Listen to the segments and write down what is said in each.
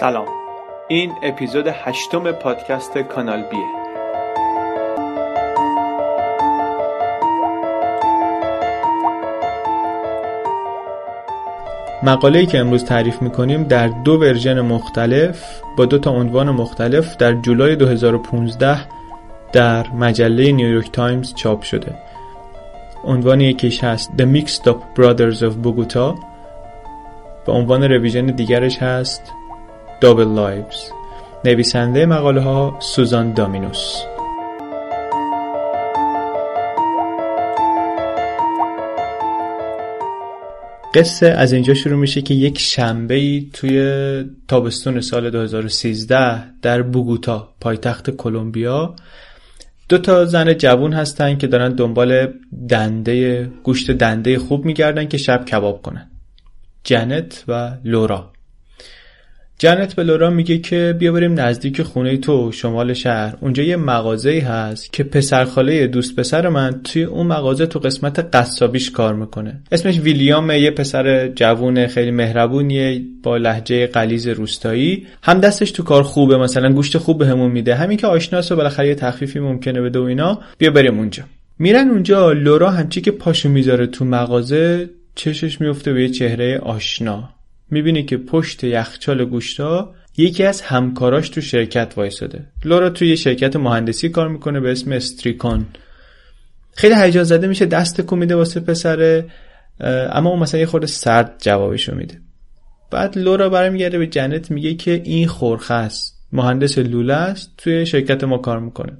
سلام. این اپیزود هشتم پادکست کانال بیه. مقاله‌ای که امروز تعریف می‌کنیم در دو version مختلف با دو تا عنوان مختلف در جولای 2015 در مجله نیویورک تایمز چاپ شده. عنوان یکیش هست The Mixed Up Brothers of Bogota. و عنوان رویژن دیگرش هست Double Lives. نویسنده مقاله ها سوزان دامینوس. قصه از اینجا شروع میشه که یک شنبه ای توی تابستون سال 2013 در بوگوتا پایتخت کلمبیا دو تا زن جوون هستن که دارن دنبال دنده گوشت دنده خوب میگردن که شب کباب کنن. جنت و لورا. جنت به لورا میگه که بیا بریم نزدیک خونه تو شمال شهر. اونجا یه مغازه هست که پسرخاله دوست پسر من توی اون مغازه تو قسمت قصابیش کار می‌کنه. اسمش ویلیام یه پسر جوون خیلی مهربونیه با لحجه قلیز روستایی. هم دستش تو کار خوبه مثلا گوشت خوب بهمون میده. همین که آشناس و بالاخره یه تخفیفی ممکنه بده و اینا. بیا بریم اونجا. میرن اونجا لورا همچی که پاشو می‌ذاره تو مغازه چشش میفته به یه چهره آشنا. می‌بینی که پشت یخچال گوشتا یکی از همکاراش تو شرکت وایساده لورا توی یه شرکت مهندسی کار می‌کنه به اسم استریکون خیلی هیجان زده میشه دست کو میده واسه پسره اما اون مثلا یه خورده سرد جوابشو میده. بعد لورا برمیگرده به جنت میگه که این خورخه است. مهندس لوله است توی شرکت ما کار می‌کنه.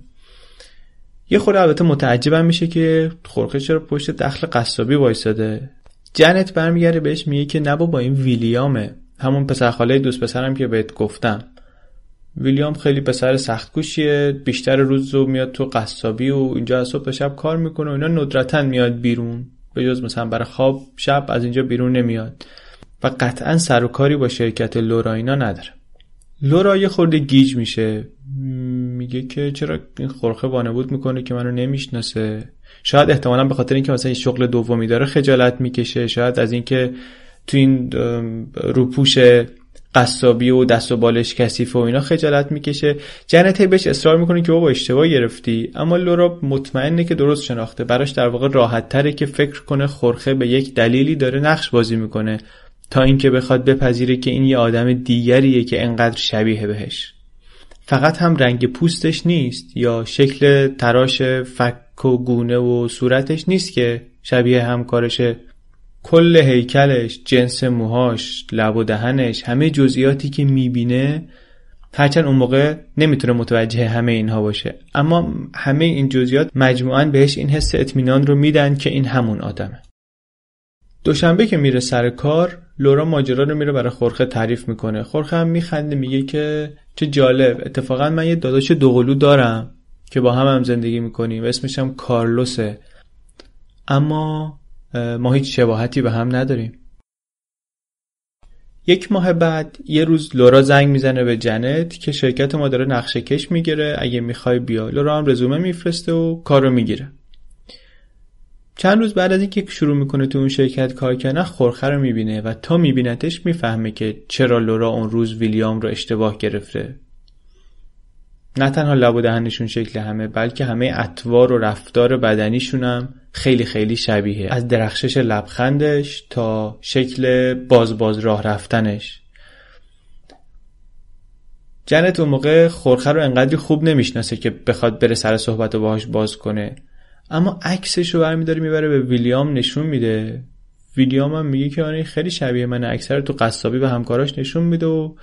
یه خورده البته متعجبم میشه که خورخه چرا پشت دخل قصابی وایساده جنت برمیگرده بهش میگه که نبا با این ویلیامه. همون پسر خاله دوست پسرم که بهت گفتم. ویلیام خیلی پسر سخت کوشیه بیشتر روز رو میاد تو قصابی و اینجا از صبح شب کار می‌کنه و اینا ندرتا میاد بیرون. به جز مثلا برای خواب شب از اینجا بیرون نمیاد. و قطعا سر و کاری با شرکت لورا اینا نداره. لورا یه خورده گیج میشه. میگه که چرا این خورخه وانمود می‌کنه که منو نمی‌شناسه؟ شاید احتمالا به خاطر اینکه مثلا این شغل دومی داره خجالت می‌کشه شاید از اینکه تو این روپوش قصابی و دست و بالش کثیف و اینا خجالت می‌کشه. جنت بهش اصرار می‌کنه که بابا اشتباه گرفتی. اما لورا مطمئنه که درست شناخته. براش در واقع راحت تره که فکر کنه خورخه به یک دلیلی داره نقش بازی می‌کنه. تا اینکه بخواد بپذیره که این یه آدم دیگریه که انقدر شبیه بهش. فقط هم رنگ پوستش نیست یا شکل تراش فک و گونه و صورتش نیست که شبیه همکارشه کل هیکلش، جنس موهاش، لب و دهنش، همه جزئیاتی که می‌بینه هرچند اون موقع نمی‌تونه متوجه همه اینها باشه. اما همه این جزئیات مجموعا بهش این حس اطمینان رو میدن که این همون آدمه. دوشنبه که میره سر کار لورا ماجرا رو میره برای خورخه تعریف می‌کنه. خورخه هم میخنده میگه که چه جالب. اتفاقا من یه داداش دوقلو دارم که با هم هم زندگی می‌کنیم و اسمش هم کارلوسه. اما ما هیچ شباهتی به هم نداریم. یک ماه بعد یه روز لورا زنگ می‌زنه به جنت که شرکت ما داره نقشه کش می‌گیره. اگه می‌خوای بیا. لورا هم رزومه میفرسته و کارو می‌گیره. چند روز بعد از اینکه شروع می‌کنه تو اون شرکت کار کردن خورخه رو می‌بینه و تا میبینتش می‌فهمه که چرا لورا اون روز ویلیام رو اشتباه گرفته. نه تنها لب و دهنشون شکل همه بلکه همه اطوار و رفتار بدنیشون هم خیلی خیلی شبیه از درخشش لبخندش تا شکل باز باز راه رفتنش. جنت اون موقع خورخه رو انقدری خوب نمی‌شناسه که بخواد بره سر صحبت و باهاش باز کنه. اما عکسش رو برمیداره می‌بره به ویلیام نشون میده. ویلیام هم میگه که آره خیلی شبیه من اکثر تو قصابی به همکاراش نشون میده و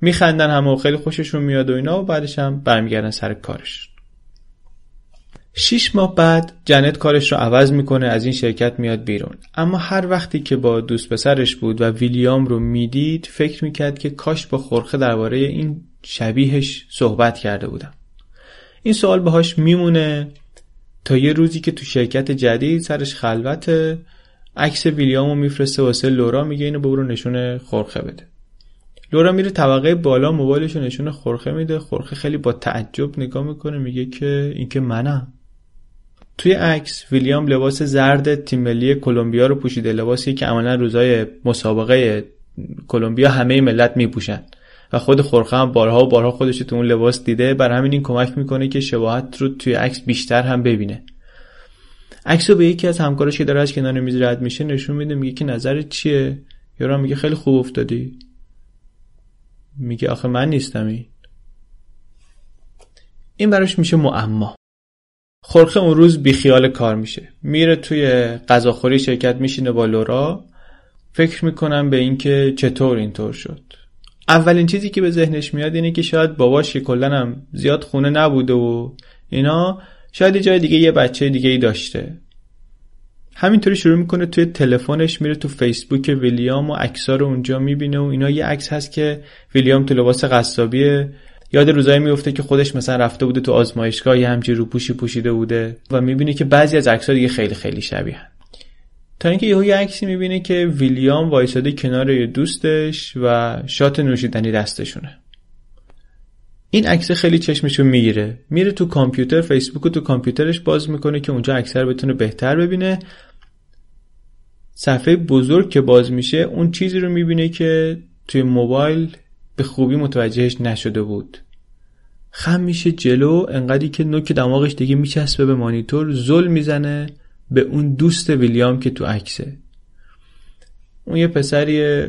میخندن همه خیلی خوششون میاد و اینا و بعدش هم برمیگردن سر کارش. شیش ماه بعد جنت کارش رو عوض می‌کنه از این شرکت میاد بیرون. اما هر وقتی که با دوست پسرش بود و ویلیام رو می‌دید فکر می‌کرد که کاش با خورخه درباره این شبیهش صحبت کرده بودم. این سوال باهاش میمونه. تا یه روزی که تو شرکت جدید سرش خلوته عکس ویلیامو میفرسته واسه لورا میگه اینو برو نشون خورخه بده. لورا میره طبقه بالا موبایلشو نشون خورخه میده. خورخه خیلی با تعجب نگاه می‌کنه میگه که این که منم. توی عکس ویلیام لباس زرد تیم ملی کلمبیا رو پوشیده. لباسی که عملا روزای مسابقه کلمبیا همه ملت میپوشن. و خود خورخه هم بارها و بارها خودش تو اون لباس دیده. بر همین این کمک می‌کنه که شباهت رو توی عکس بیشتر هم ببینه. عکس رو به یکی از همکاراش که داره از کنار میز رد میشه نشون میده میگه که نظرت چیه؟ یارو میگه خیلی خوب افتادی. میگه آخه من نیستم این. این براش میشه معما. خورخه اون روز بیخیال کار میشه. میره توی غذاخوری شرکت میشینه با لورا. فکر می‌کنم به اینکه چطور اینطور شد. اولین چیزی که به ذهنش میاد اینه که شاید باباش که هم زیاد خونه نبوده و اینا شاید جای دیگه یه بچه دیگه ای داشته. همینطوری شروع می‌کنه توی تلفنش میره تو فیسبوک ویلیام و عکسا رو اونجا می‌بینه و اینا. یه عکس هست که ویلیام تو لباس قصابیه. یاد روزایی میفته که خودش مثلا رفته بوده تو آزمایشگاه یه همچین روپوشی پوشیده بوده و می‌بینه که بعضی از عکس‌ها دیگه خیلی خیلی شبیه تا اینکه یهو یه عکسی می‌بینه که ویلیام وایساده کنار یه دوستش و شات نوشیدنی دستشونه. این عکس خیلی چشمشو می‌گیره. میره تو کامپیوتر فیسبوک تو کامپیوترش باز می‌کنه که اونجا رو بتونه بهتر ببینه. صفحه بزرگ که باز میشه اون چیزی رو می‌بینه که توی موبایل به خوبی متوجهش نشده بود. خم میشه جلو انقدری که نوک دماغش دیگه میچسبه به مانیتور زل می‌زنه. به اون دوست ویلیام که تو عکسه. اون یه پسری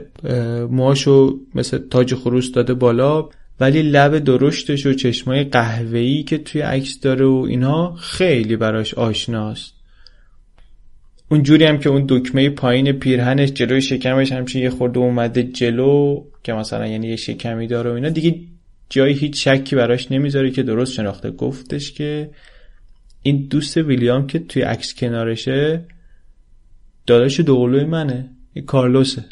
موهاشو مثل تاج خروس داده بالا ولی لب درشتش و چشمای قهوه‌ای که توی عکس داره و اینها خیلی براش آشناست. اون جوری هم که اون دکمه پایین پیرهنش جلوی شکمش همچین یه خورده اومده جلو که مثلا یعنی یه شکمی داره و اینا. دیگه جایی هیچ شکی براش نمی‌ذاره که درست شناخته. گفتش که این دوست ویلیام که توی عکس کنارشه داداش دوقلوی منه. این کارلوسه.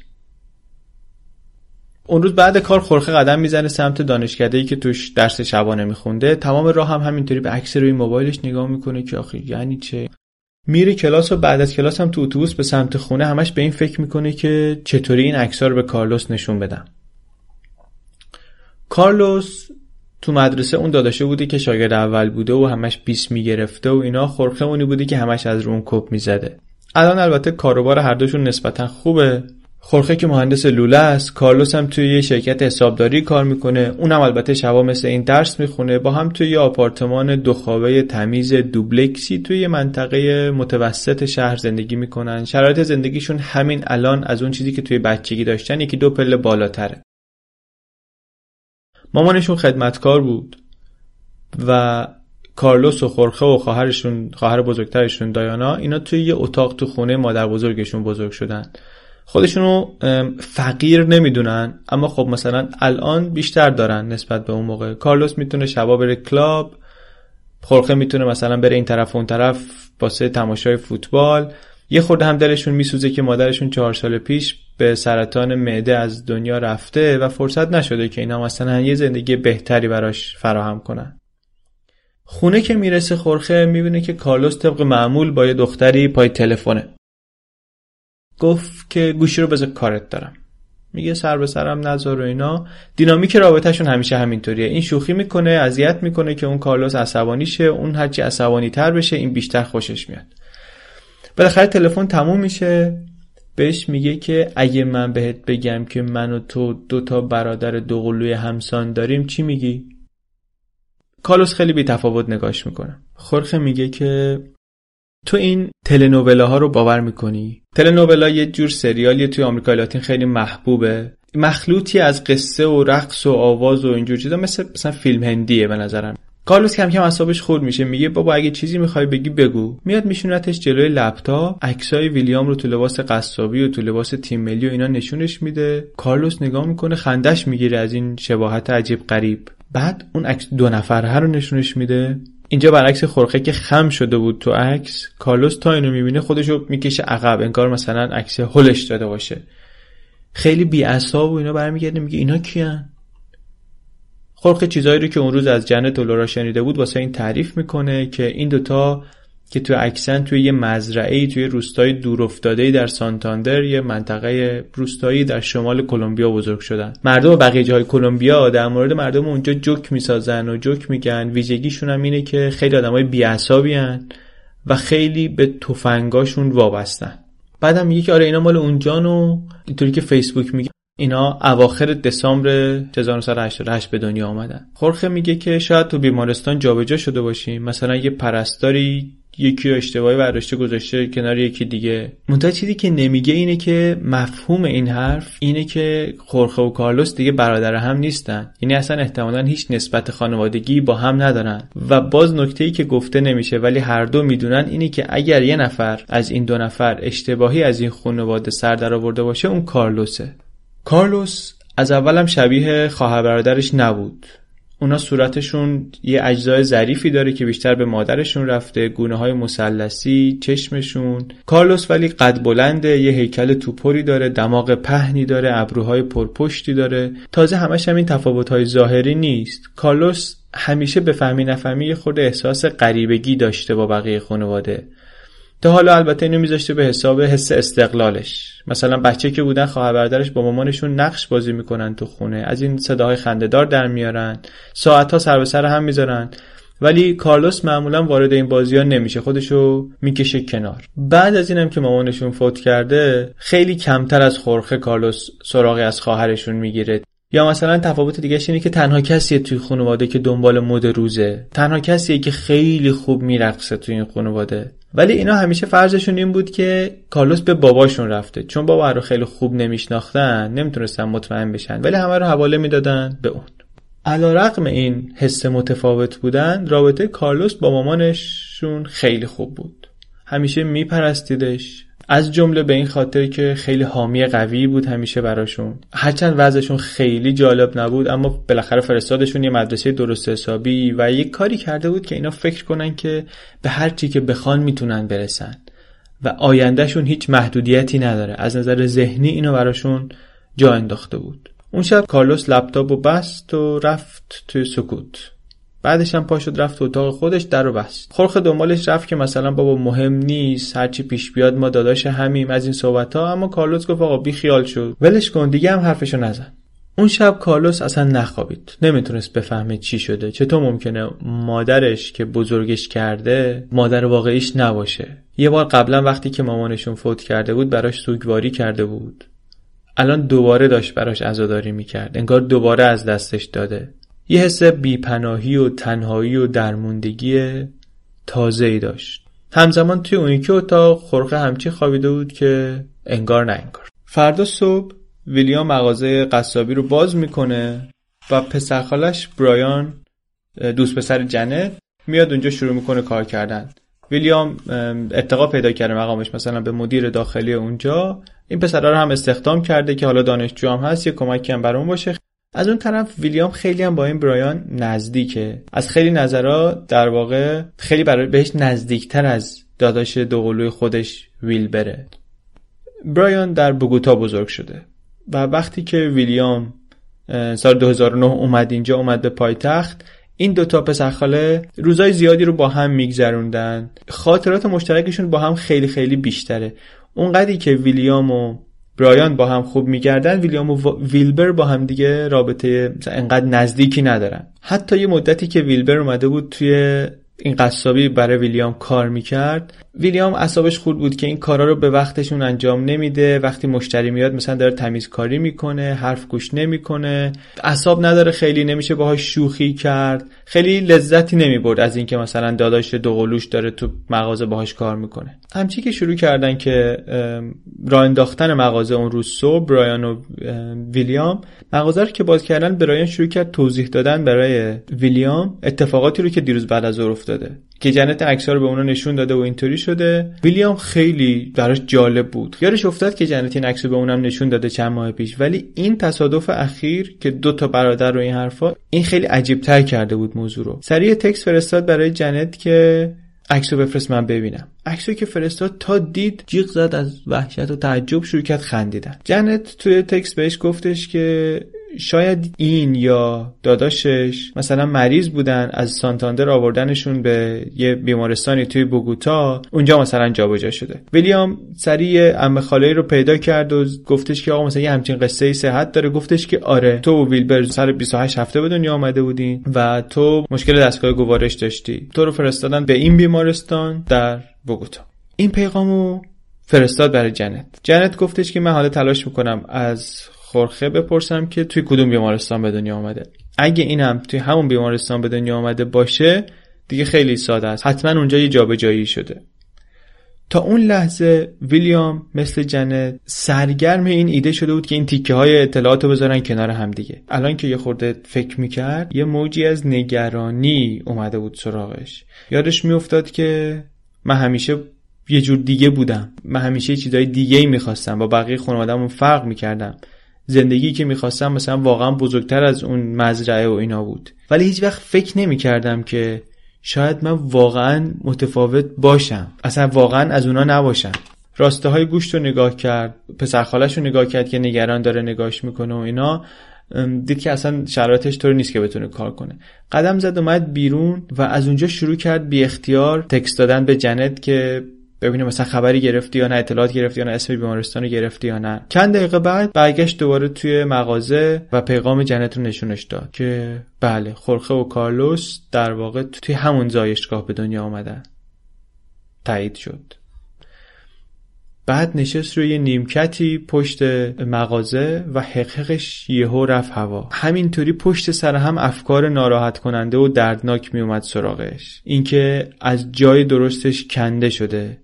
اون روز بعد کار خورخه قدم می‌زنه سمت دانشکده ای که توش درس شبانه میخونده. تمام راه هم همینطوری به عکس روی موبایلش نگاه می‌کنه که آخه یعنی چه؟ میره کلاس و بعد از کلاس هم تو اتوبوس به سمت خونه همش به این فکر می‌کنه که چطوری این عکس‌ها رو به کارلوس نشون بدم. کارلوس تو مدرسه اون داداشه بوده که شاگرد اول بوده و همش بیس می‌گرفته و اینا. خورخه اونی بوده که همش از اون کپ می‌زده. الان البته کاروبار هر دوشون نسبتا خوبه. خورخه که مهندس لوله است. کارلوس هم توی یه شرکت حسابداری کار می‌کنه. اونم البته شبا مثل این درس می‌خونه. با هم توی یه آپارتمان دو خوابه تمیز دوبلکسی توی یه منطقه متوسط شهر زندگی می‌کنن. شرایط زندگیشون همین الان از اون چیزی که توی بچگی داشتن یکی دو پله بالاتره. مامانشون خدمتکار بود و کارلوس و خورخه و خواهرشون خواهر بزرگترشون دایانا اینا توی یه اتاق تو خونه مادر بزرگشون بزرگ شدن. خودشونو فقیر نمی‌دونن اما خب مثلا الان بیشتر دارن نسبت به اون موقع. کارلوس می‌تونه شبا بره کلاب خورخه می‌تونه مثلا بره این طرف و اون طرف واسه تماشای فوتبال. یه خورده هم دلشون میسوزه که مادرشون چهار سال پیش به سرطان معده از دنیا رفته و فرصت نشده که اینا مثلا یه زندگی بهتری براش فراهم کنن. خونه که می‌رسه خورخه می‌بینه که کارلوس طبق معمول با یه دختری پای تلفنه. گفت که گوشی رو بذار کارت دارم. میگه سر به سرم نذار و اینا. دینامیک رابطهشون همیشه همینطوریه. این شوخی می‌کنه اذیت می‌کنه که اون کارلوس عصبانی شه اون هرچی عصبانی تر بشه این بیشتر خوشش میاد. بالاخره تلفن تموم میشه. بهش میگه که اگه من بهت بگم که من و تو دوتا برادر دوقلوی همسان داریم چی میگی؟ کالوس خیلی بی تفاوت نگاش می‌کنه خورخه میگه که تو این تلنوولا ها رو باور می‌کنی؟ تلنوولا یه جور سریالی توی آمریکا لاتین خیلی محبوبه مخلوطی از قصه و رقص و آواز و اینجور چیزا مثل مثلا فیلم هندیه به نظرم کارلوس کم کم اعصابش خورد میشه. میگه بابا اگه چیزی می‌خوای بگی بگو. میاد میشونتش جلوی لپتاپ. عکسای ویلیام رو تو لباس قصابی و تو لباس تیم ملی و اینا نشونش میده. کارلوس نگاه می‌کنه خندش می‌گیره از این شباهت عجیب غریب. بعد اون عکس دو نفره رو نشونش میده. اینجا برعکس خورخه که خم شده بود تو عکس کارلوس تا اینو می‌بینه خودشو می‌کشه عقب. انگار مثلا عکس هلش داده باشه. خیلی بی و اینا برمیگرده میگه اینا کیان؟ خورخه چیزایی رو که اون روز از جنت دلورا شنیده بود واسه این تعریف می‌کنه که این دوتا که توی اکسن توی یه مزرعه توی روستای دورافتاده در سانتاندر یه منطقه روستایی در شمال کلمبیا بزرگ شدن. مردم بقیه جای کلمبیا در مورد مردم اونجا جوک می‌سازن و جوک میگن. ویژگیشون هم اینه که خیلی آدمای بیعصابی و خیلی به تفنگاشون وابستن. بعدم میگه که آره اینا مال اونجان و اینطوری که فیسبوک میگه. اینا اواخر دسامبر 1988 به دنیا آمدن. خورخه میگه که شاید تو بیمارستان جابجا شده باشیم. مثلا یه پرستاری یکی اشتباهی برداشته گذاشته کنار یکی دیگه. منتها چیزی که نمیگه اینه که مفهوم این حرف اینه که خورخه و کارلوس دیگه برادر هم نیستن. یعنی اصلا احتمالا هیچ نسبت خانوادگی با هم ندارن. و باز نکته ای که گفته نمیشه ولی هر دو می‌دونن اینه که اگر یه نفر از این دو نفر اشتباهی از این خانواده سر در آورده باشه اون کارلوسه. کارلوس از اولم شبیه خواهر برادرش نبود. اونا صورتشون یه اجزای ظریفی داره که بیشتر به مادرشون رفته گونه های مسلسی چشمشون. کارلوس ولی قد بلنده یه هیکل توپری داره دماغ پهنی داره ابروهای پرپشتی داره. تازه همش هم این تفاوت های ظاهری نیست. کارلوس همیشه به فهمی نفهمی خود احساس غریبگی داشته با بقیه خانواده. تا حالا البته اینو میذاشته به حساب حس استقلالش. مثلا بچه که بودن خواهر برادرش با مامانشون نقش بازی می‌کنن تو خونه. از این صداهای خندهدار در میارن. ساعتها سر به سر هم می‌ذارن. ولی کارلوس معمولا وارد این بازی ها نمیشه. خودشو می‌کشه کنار. بعد از اینم که مامانشون فوت کرده خیلی کمتر از خورخه کارلوس سراغی از خواهرشون می‌گیره. یا مثلا تفاوت دیگه اینه که تنها کسیه توی خانواده که دنبال مد روزه. تنها کسیه که خیلی خوب میرقصه توی این خانواده. ولی اینا همیشه فرضشون این بود که کارلوس به باباشون رفته. چون بابا رو خیلی خوب نمیشناختن نمی‌تونستن مطمئن بشن. ولی همه رو حواله می‌دادن به اون. علا رقم این حس متفاوت بودن رابطه کارلوس با مامانشون خیلی خوب بود. همیشه میپرستیدش. از جمله به این خاطر که خیلی حامی قوی بود همیشه براشون. هرچند وضعشون خیلی جالب نبود اما بالاخره فرستادشون یه مدرسه درست حسابی و یه کاری کرده بود که اینا فکر کنن که به هر چی که بخوان می‌تونن برسن. و آیندهشون هیچ محدودیتی نداره. از نظر ذهنی اینو براشون جا انداخته بود. اون شب کارلوس لپتاپ و بست و رفت توی سکوت. بعدش هم پا شد رفت تو اتاق خودش در رو بست خورخ دنبالش رفت که مثلا بابا مهم نیست هرچی پیش بیاد ما داداش همیم از این صحبت ها اما کارلوس گفت آقا بی خیال شد ولش کن دیگه هم حرفشو نزن. اون شب کارلوس اصلا نخوابید. نمی‌تونست بفهمه چی شده. چطور ممکنه مادرش که بزرگش کرده مادر واقعیش نباشه؟ یه بار قبلا وقتی که مامانشون فوت کرده بود براش سوگواری کرده بود. الان دوباره داشت براش عزاداری می‌کرد. انگار دوباره از دستش داده. یه حس بیپناهی و تنهایی و درموندگی تازه ای داشت. همزمان توی اون یکی اتاق خرقه همچی خوابیده بود که انگار نه انگار. فردا صبح ویلیام مغازه قصابی رو باز می‌کنه و پسرخالش برایان دوست پسر جنت میاد اونجا شروع می‌کنه کار کردن. ویلیام اتقا پیدا کرده مقامش مثلا به مدیر داخلی اونجا. این پسرها رو هم استخدام کرده که حالا دانشجو هم هست یه کمکی هم برام باشه. از اون طرف ویلیام خیلی هم با این برایان نزدیکه. از خیلی نظرها در واقع خیلی برای بهش نزدیکتر از داداش دوقلوی خودش ویل بره. برایان در بوگوتا بزرگ شده و وقتی که ویلیام سال 2009 اومد اینجا اومد به پایتخت این دوتا پسرخاله روزای زیادی رو با هم میگذروندن. خاطرات مشترکشون با هم خیلی خیلی بیشتره. اونقدری که ویلیام و برایان با هم خوب میگردن ویلیام و ویلبر با هم دیگه رابطه انقدر نزدیکی ندارن. حتی یه مدتی که ویلبر اومده بود توی این قصابی برای ویلیام کار می‌کرد ویلیام اصابش خود بود که این کارا رو به وقتشون انجام نمیده. وقتی مشتری میاد مثلا داره تمیزکاری می‌کنه حرف گوش نمی‌کنه. اصاب نداره خیلی نمیشه باهاش شوخی کرد. خیلی لذتی نمی‌برد از اینکه مثلا داداش دوقلوش داره تو مغازه باهاش کار می‌کنه. همچی که شروع کردن که راه انداختن مغازه اون روز صبح برایان و ویلیام. مغازه رو که باز کردن برایان شروع کرد توضیح دادن برای ویلیام اتفاقاتی رو که دیروز بعد از ظهر افتاده. که جنت عکس‌ها رو به اونا نشون داده و اینطوری شده. ویلیام خیلی براش جالب بود. یارش افتاد که جنت این عکس به اونم نشون داده چند ماه پیش. ولی این تصادف اخیر که دو تا برادر رو این حرفا این خیلی عجیب تر کرده بود موضوع رو. سریع تکس فرستاد برای جنت که عکسو بفرست من ببینم. عکسو که فرستاد تا دید جیغ زد از وحشت و تعجب شروع کرد خندیدن. جنت توی تکس بهش گفتش که شاید این یا داداشش مثلا مریض بودن از سانتاندر آوردنشون به یه بیمارستانی توی بوگوتا اونجا مثلا جابجا شده. ویلیام سریع ام خاله رو پیدا کرد و گفتش که آقا مثلا یه همچین قصه صحت داره. گفتش که آره تو و ویلبر سر 28 هفته به دنیا آمده بودین و تو مشکل دستگاه گوارش داشتی. تو رو فرستادن به این بیمارستان در بوگوتا. این پیغامو فرستاد برای جنت. جنت گفتش که من حالا تلاش می‌کنم از خورخه بپرسم که توی کدوم بیمارستان به دنیا آمده اگه اینم توی همون بیمارستان به دنیا آمده باشه دیگه خیلی ساده است. حتما اونجا یه جابجایی شده. تا اون لحظه ویلیام مثل جنت سرگرم این ایده شده بود که این تیکه های اطلاعات رو بذارن کنار هم دیگه. الان که یه خورده فکر می‌کرد یه موجی از نگرانی اومده بود سراغش. یادش میافتاد که من همیشه یه جور دیگه بودم. من همیشه چیزای دیگه ای می‌خواستم. با بقیه خانوادهمون فرق می‌کردم. زندگی که می‌خواستم مثلا واقعا بزرگتر از اون مزرعه و اینا بود. ولی هیچ وقت فکر نمی‌کردم که شاید من واقعا متفاوت باشم. اصلا واقعا از اونا نباشم. راسته های گوشت رو نگاه کرد پسرخالش رو نگاه کرد که نگران داره نگاش می‌کنه و اینا. دید که اصلا شرایطش طور نیست که بتونه کار کنه. قدم زد اومد بیرون و از اونجا شروع کرد بی اختیار تکست دادن به جنت که ببینه مثلا خبری گرفتی یا نه اطلاعات گرفتی یا نه اسم بیمارستان رو گرفتی یا نه. چند دقیقه بعد برگشت دوباره توی مغازه و پیغام جنت رو نشونش داد که بله خورخه و کارلوس در واقع توی همون زایشگاه به دنیا آمدن تایید شد. بعد نشست روی نیمکتی پشت مغازه و حقحقش یهو رفت هوا. همینطوری پشت سر هم افکار ناراحت کننده و دردناک می اومد سراغش. اینکه از جای درستش کنده شده.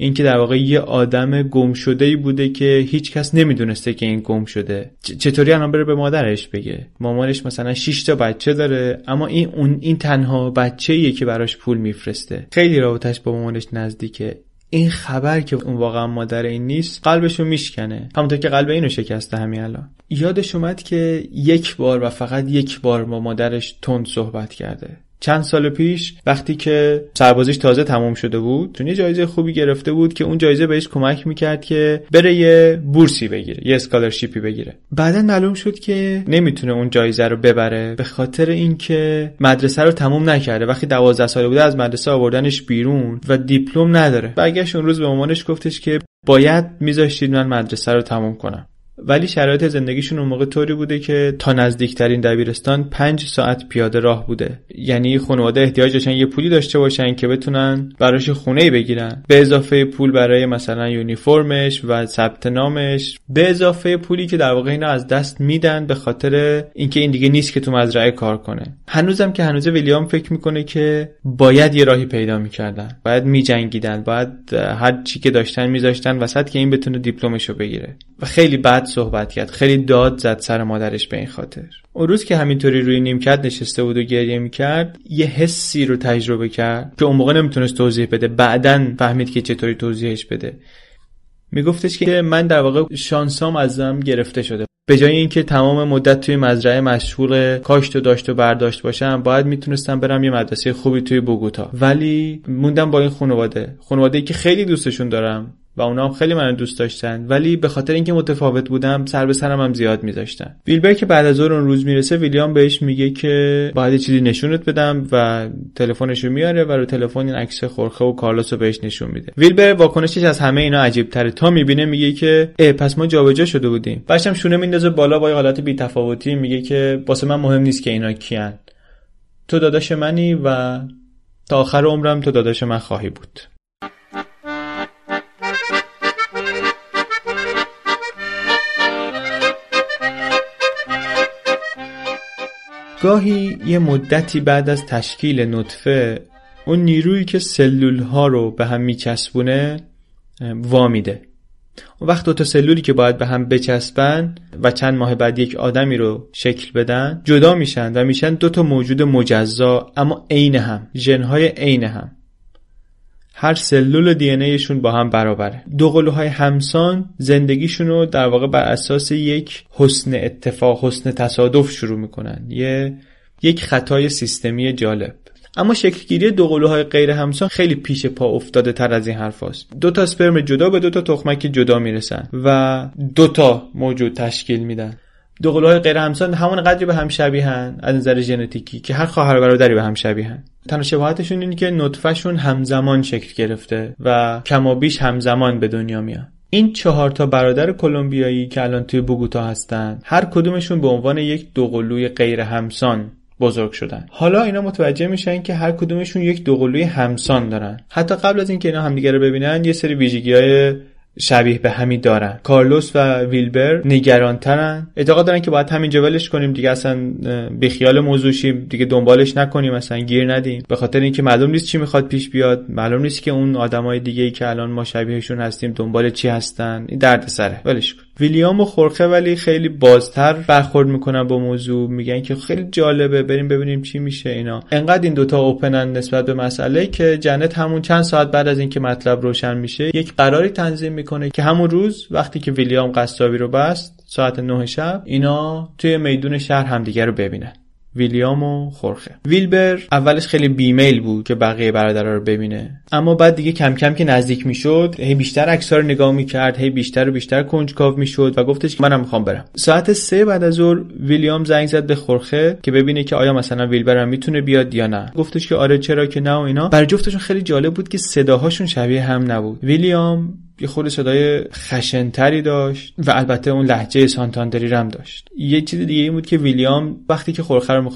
اینکه در واقع یه آدم گم شده ای بوده که هیچ کس نمی‌دونسته که این گم شده چطوری الان بره به مادرش بگه؟ مامانش مثلا 6 تا بچه داره اما این اون این تنها بچه ایه که براش پول میفرسته. خیلی رابطش با مامانش نزدیکه. این خبر که اون واقعا مادر این نیست قلبشو میشکنه. همونطور که قلب اینو شکسته همین الان. یادش اومد که یک بار و فقط یک بار با مادرش تند صحبت کرده. چند سال پیش وقتی که سربازیش تازه تمام شده بود چون یه جایزه خوبی گرفته بود که اون جایزه بهش کمک می‌کرد که بره یه بورسی بگیره یه scholarship ی بگیره. بعدا معلوم شد که نمی‌تونه اون جایزه رو ببره به خاطر اینکه مدرسه رو تموم نکرده. وقتی 12 ساله بوده از مدرسه آوردنش بیرون و دیپلم نداره. برگشت اون روز به مامانش گفتش که باید میذاشتید من مدرسه رو تموم کنم. ولی شرایط زندگیشون اون موقع طوری بوده که تا نزدیکترین دبیرستان پنج ساعت پیاده راه بوده. یعنی خانواده احتیاج داشتن یه پولی داشته باشن که بتونن براش خونه بگیرن. به اضافه پول برای مثلا یونیفرمش و ثبت نامش. به اضافه پولی که در واقع اینا از دست میدن به خاطر اینکه این دیگه نیست که تو مزرعه کار کنه. هنوزم که هنوز ویلیام فکر می‌کنه که باید یه راهی پیدا می‌کردن. باید میجنگیدن. باید هر چی که داشتن میذاشتن وسط که این بتونه دیپلمشو بگیره. و خیلی بد صحبت کرد. خیلی داد زد سر مادرش به این خاطر. اون روز که همینطوری روی نیمکت نشسته بود و گریه می‌کرد یه حسی رو تجربه کرد که اون موقع نمی‌تونست توضیح بده. بعدا فهمید که چطوری توضیحش بده. میگفتش که من در واقع شانسام ازم گرفته شده. به جای اینکه تمام مدت توی مزرعه مشغول کاشت و داشت و برداشت باشم باید می‌تونستم برم یه مدرسه خوبی توی بوگوتا. ولی موندم با این خانواده. خانواده ای که خیلی دوستشون دارم. و اونا هم خیلی منو دوست داشتن. ولی به خاطر اینکه متفاوت بودم سر به سرم هم زیاد میذاشتن. ویلبر که بعد از اون روز می‌رسه ویلیام بهش میگه که باید چیزی نشونت بدم و تلفنش رو میاره و رو تلفن این عکس خورخه و کارلوس رو بهش نشون میده. ویلبر واکنشش از همه اینا عجیب تره تا می‌بینه میگه که اه پس ما جابجا شده بودیم. بعدش شونه میندازه بالا با حالت بی تفاوتی میگه که واسه من مهم نیست که اینا کیان. تو داداش منی و تا آخر عمرم تو داداش من خواهی بود. گاهی یه مدتی بعد از تشکیل نطفه اون نیرویی که سلول ها رو به هم میچسبونه وامیده اون وقت دو تا سلولی که باید به هم بچسبن و چند ماه بعد یک آدمی رو شکل بدن جدا میشن و میشن دو تا موجود مجزا اما عین هم ژنهای عین هم. هر سلول دی ایشون با هم برابره. دو قلوهای همسان زندگیشون رو در واقع بر اساس یک حسن اتفاق حسن تصادف شروع می‌کنن. یه یک خطای سیستمی جالب. اما شکلگیری دو قلوهای غیر همسان خیلی پیش پا افتاده تر از این حرف هست. دو تا سپرم جدا به دو تا تخمک جدا می‌رسن و دو تا موجود تشکیل میدن. دو قلوهای غیر همسان همون قدری به هم شبیهن از نظر ژنتیکی که هر خواهر برادری به هم شبیهن تنها شباهتشون اینه که نطفهشون همزمان شکل گرفته و کمابیش همزمان به دنیا میان. این چهار تا برادر کلمبیایی که الان توی بوگوتا هستن هر کدومشون به عنوان یک دوقلوی غیر همسان بزرگ شدن. حالا اینا متوجه میشن که هر کدومشون یک دوقلوی همسان دارن. حتی قبل از اینکه اینا همدیگه رو ببینن یه سری ویژگی های شبیه به همی دارن. کارلوس و ویلبر نگرانترن. اعتقاد دارن که باید همینجا ولش کنیم. دیگه اصلا بیخیال موضوع شیم. دیگه دنبالش نکنیم. اصلا گیر ندیم. به خاطر اینکه معلوم نیست چی می‌خواد پیش بیاد. معلوم نیست که اون آدمای دیگه ای که الان ما شبیهشون هستیم دنبال چی هستن. این درد سره ولش کن. ویلیام و خورخه ولی خیلی بازتر برخورد می‌کنن با موضوع. میگن که خیلی جالبه بریم ببینیم چی میشه اینا. انقدر این دوتا اوپنن نسبت به مسئله که جنت همون چند ساعت بعد از اینکه مطلب روشن میشه یک قراری تنظیم می‌کنه که همون روز وقتی که ویلیام قصابی رو بست ساعت 9 شب اینا توی میدون شهر همدیگه رو ببینن. ویلیام و خورخه. ویلبر اولش خیلی بیمیل بود که بقیه برادرها رو ببینه. اما بعد دیگه کم کم که نزدیک می‌شد هی بیشتر عکس‌ها رو نگاه می‌کرد هی بیشتر و بیشتر کنجکاو می‌شد و گفتش که منم می‌خوام برم. ساعت سه بعد از ظهر ویلیام زنگ زد به خورخه که ببینه که آیا مثلا ویلبر هم می‌تونه بیاد یا نه. گفتش که آره چرا که نه و اینا. برای جفتشون خیلی جالب بود که صداهاشون شبیه هم نبود. ویلیام یه خورده صدای خشنتری داشت و البته اون لهجه سانتاندری هم داشت. یه چیز دیگه این بود که ویلیام وقتی که خورخه رو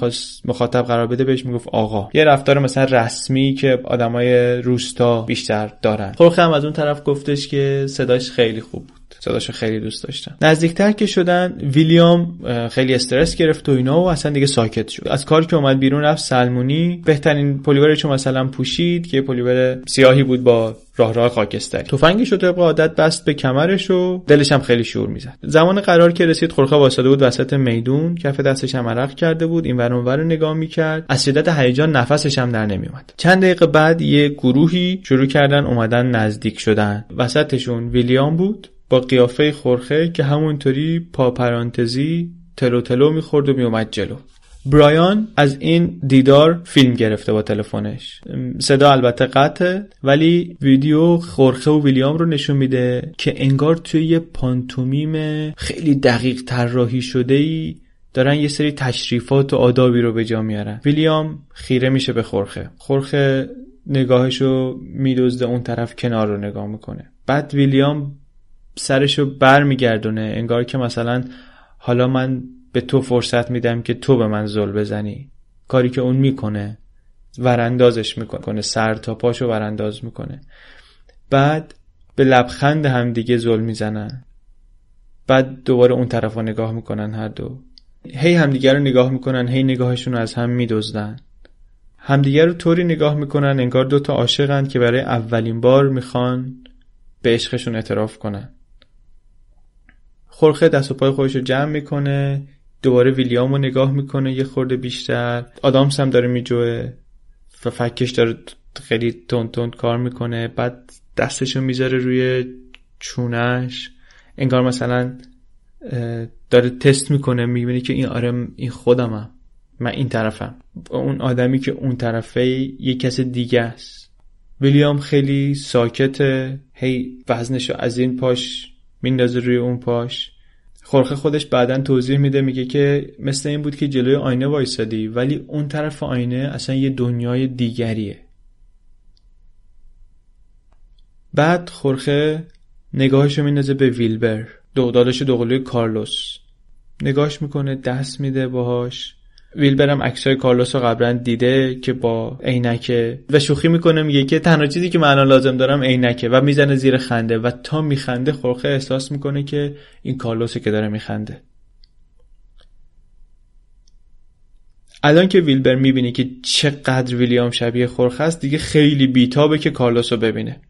مخاطب قرار بده بهش می‌گفت آقا. یه رفتار مثلا رسمی که آدمای روستا بیشتر دارن. خورخه هم از اون طرف گفتش که صداش خیلی خوب بود. صداشو خیلی دوست داشتن نزدیکتر که شدن ویلیام خیلی استرس گرفت و اینا و اصلا دیگه ساکت شد. از کار که اومد بیرون رفت سلمونی. بهترین پلیورشو مثلا پوشید که پلیور سیاهی بود با راه راه خاکستری. تفنگش رو طبق عادت بست به کمرش و دلش هم خیلی شور می‌زد. زمان قرار که رسید خورخه وایستاده بود وسط میدون. کف دستش هم عرق کرده بود. این ور رو نگاه می‌کرد. از شدت هیجان نفسش هم در نمیومد چند دقیقه بعد یه گروهی شروع کردن اومدن نزدیک شدن. وسطشون ویلیام بود. قیافه خورخه که همونطوری پا پرانتزی تلو تلو می‌خورد و میومد جلو. برایان از این دیدار فیلم گرفته با تلفنش. صدا البته قطعه ولی ویدیو خورخه و ویلیام رو نشون میده که انگار توی یه پانتومیم خیلی دقیق طراحی شده ای دارن یه سری تشریفات و آدابی رو به جا میارن. ویلیام خیره میشه به خورخه. خورخه نگاهشو میدزده اون طرف کنار رو نگاه می‌کنه. بعد ویلیام سرشو بر میگردونه انگار که مثلا حالا من به تو فرصت میدم که تو به من زل بزنی. کاری که اون می‌کنه وراندازش می‌کنه سر تا پاشو ورانداز می‌کنه. بعد به لبخند هم دیگه زل می‌زنن. بعد دوباره اون طرف نگاه می‌کنن هر دو. هی همدیگه رو نگاه می‌کنن هی نگاهشون رو از هم میدزدن. همدیگه رو طوری نگاه می‌کنن انگار دوتا عاشقن که برای اولین بار می‌خوان به عشقشون اعتراف کنن. خورخه دست و پای خودش رو جمع می‌کنه دوباره ویلیام رو نگاه می‌کنه یه خورده بیشتر. آدامس هم داره میجوه و فکش داره خیلی تند تند کار می‌کنه. بعد دستشو می‌ذاره روی چونش. انگار مثلا داره تست می‌کنه می‌بینی که این آره این خودمم من این طرفم. اون آدمی که اون طرفه یه کس دیگه است. ویلیام خیلی ساکته. هی وزنشو از این پاش میندازه روی اون پاش. خورخه خودش بعدا توضیح میده میگه که مثل این بود که جلوی آینه وایسادی ولی اون طرف آینه اصلا یه دنیای دیگریه. بعد خورخه نگاهشو میندازه به ویلبر. دغدادش دوقلوی کارلوس. نگاهش می‌کنه دست میده باهاش. ویلبرم عکسای کارلوس رو قبلا دیده که با عینکه و شوخی می‌کنه میگه که تنها چیزی که من لازم دارم عینکه و می‌زنه زیر خنده و تا میخنده خورخه احساس می‌کنه که این کارلوسه که داره میخنده. الان که ویلبر می‌بینه که چقدر ویلیام شبیه خورخه است دیگه خیلی بیتابه که کارلوس رو ببینه.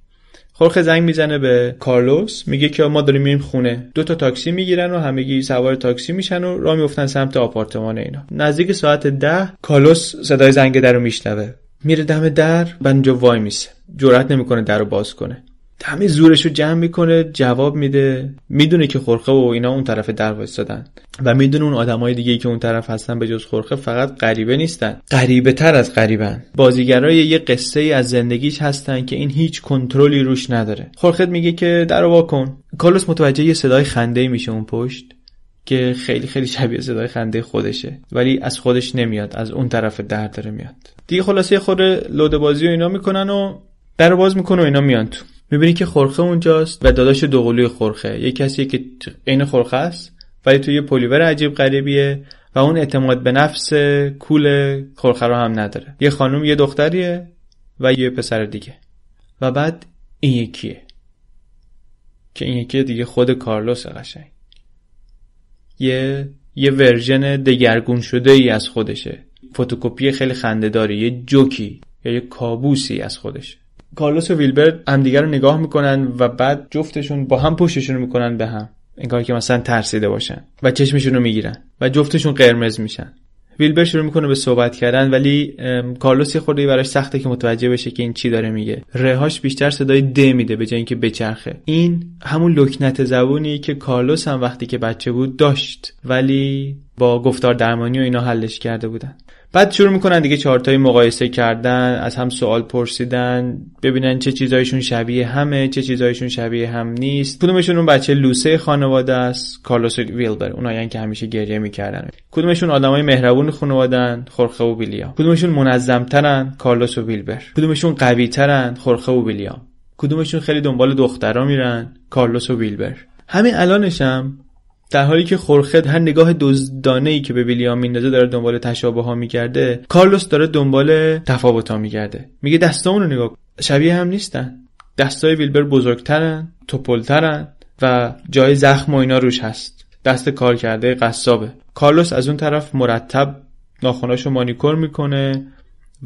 خورخه زنگ می‌زنه به کارلوس میگه که ما داریم میریم خونه. دو تا تاکسی می‌گیرن و همگی سوار تاکسی میشن و راه میفتن سمت آپارتمان اینا. نزدیک ساعت ده کارلوس صدای زنگ در رو میشنوه. میره دم در و اونجا وای میسه. جرأت نمی‌کنه در رو باز کنه. همه زورش رو جمع می‌کنه جواب میده. می‌دونه که خورخه و اینا اون طرف در وایسادن و می‌دونه اون آدمای دیگه که اون طرف هستن به جز خورخه فقط غریبه نیستن. غریبه تر از غریبن. بازیگرای یه قصه ای از زندگیش هستن که این هیچ کنترلی روش نداره. خورخه میگه که در وا کن. کارلوس متوجه یه صدای خنده میشه اون پشت که خیلی خیلی شبیه صدای خنده خودشه ولی از خودش نمیاد از اون طرف در داره میاد. دیگه خلاصه خورده لوده بازی و اینا می‌کنن و در باز می‌کنه و اینا میان تو. می‌بینی که خورخه اونجاست و داداش دوقلوی خورخه یه کسی که عین خورخه است ولی توی یه پلیور عجیب غریبیه و اون اعتماد به نفس کول خورخه رو هم نداره. یه خانم یه دختریه و یه پسر دیگه. و بعد این یکیه. که این یکی دیگه خود کارلوس قشنگ. یه یه version دگرگون شده ای از خودشه. فتوکپی خیلی خنده‌داریه جوکی یا یه کابوسی از خودشه. کارلوس و ویلبر همدیگه رو نگاه می‌کنن و بعد جفتشون با هم پشتشون می‌کنن به هم. انگار که مثلا ترسیده باشن و چشمشون رو می‌گیرن و جفتشون قرمز میشن. ویلبر شروع می‌کنه به صحبت کردن ولی کارلوس یه خورده براش سخته که متوجه بشه که این چی داره میگه. ر هاش بیشتر صدای د میده به جای اینکه بچرخه. این همون لکنت زبونی که کارلوس هم وقتی که بچه بود داشت ولی با گفتار درمانی و اینا حلش کرده بودن. بعد شروع می‌کنن دیگه چارتای مقایسه کردن از هم سوال پرسیدن ببینن چه چیزایشون شبیه همه چه چیزایشون شبیه هم نیست. کدومشون اون بچه لوسه خانواده است؟ کارلوس ویلبر اونایی که همیشه گریه می‌کردن. کدومشون آدمای مهربون خانوادن خورخه و ویلیام. کدومشون منظمترن؟ کارلوس و ویلبر. کدومشون قویترن؟ خورخه و ویلیام. کدومشون خیلی دنبال دخترا میرن؟ کارلوس و ویلبر. همین الانشم در حالی که خورخد هر نگاه دزدانه ای که به ویلیام میندازه داره دنبال تشابه ها میگرده کارلوس داره دنبال تفاوت ها میگرده. میگه دستامون رو نگاه شبیه هم نیستن. دستای ویلبر بزرگترن توپلترن و جای زخم و اینا روش هست. دست کار کرده قصابه. کارلوس از اون طرف مرتب ناخوناشو مانیکور می‌کنه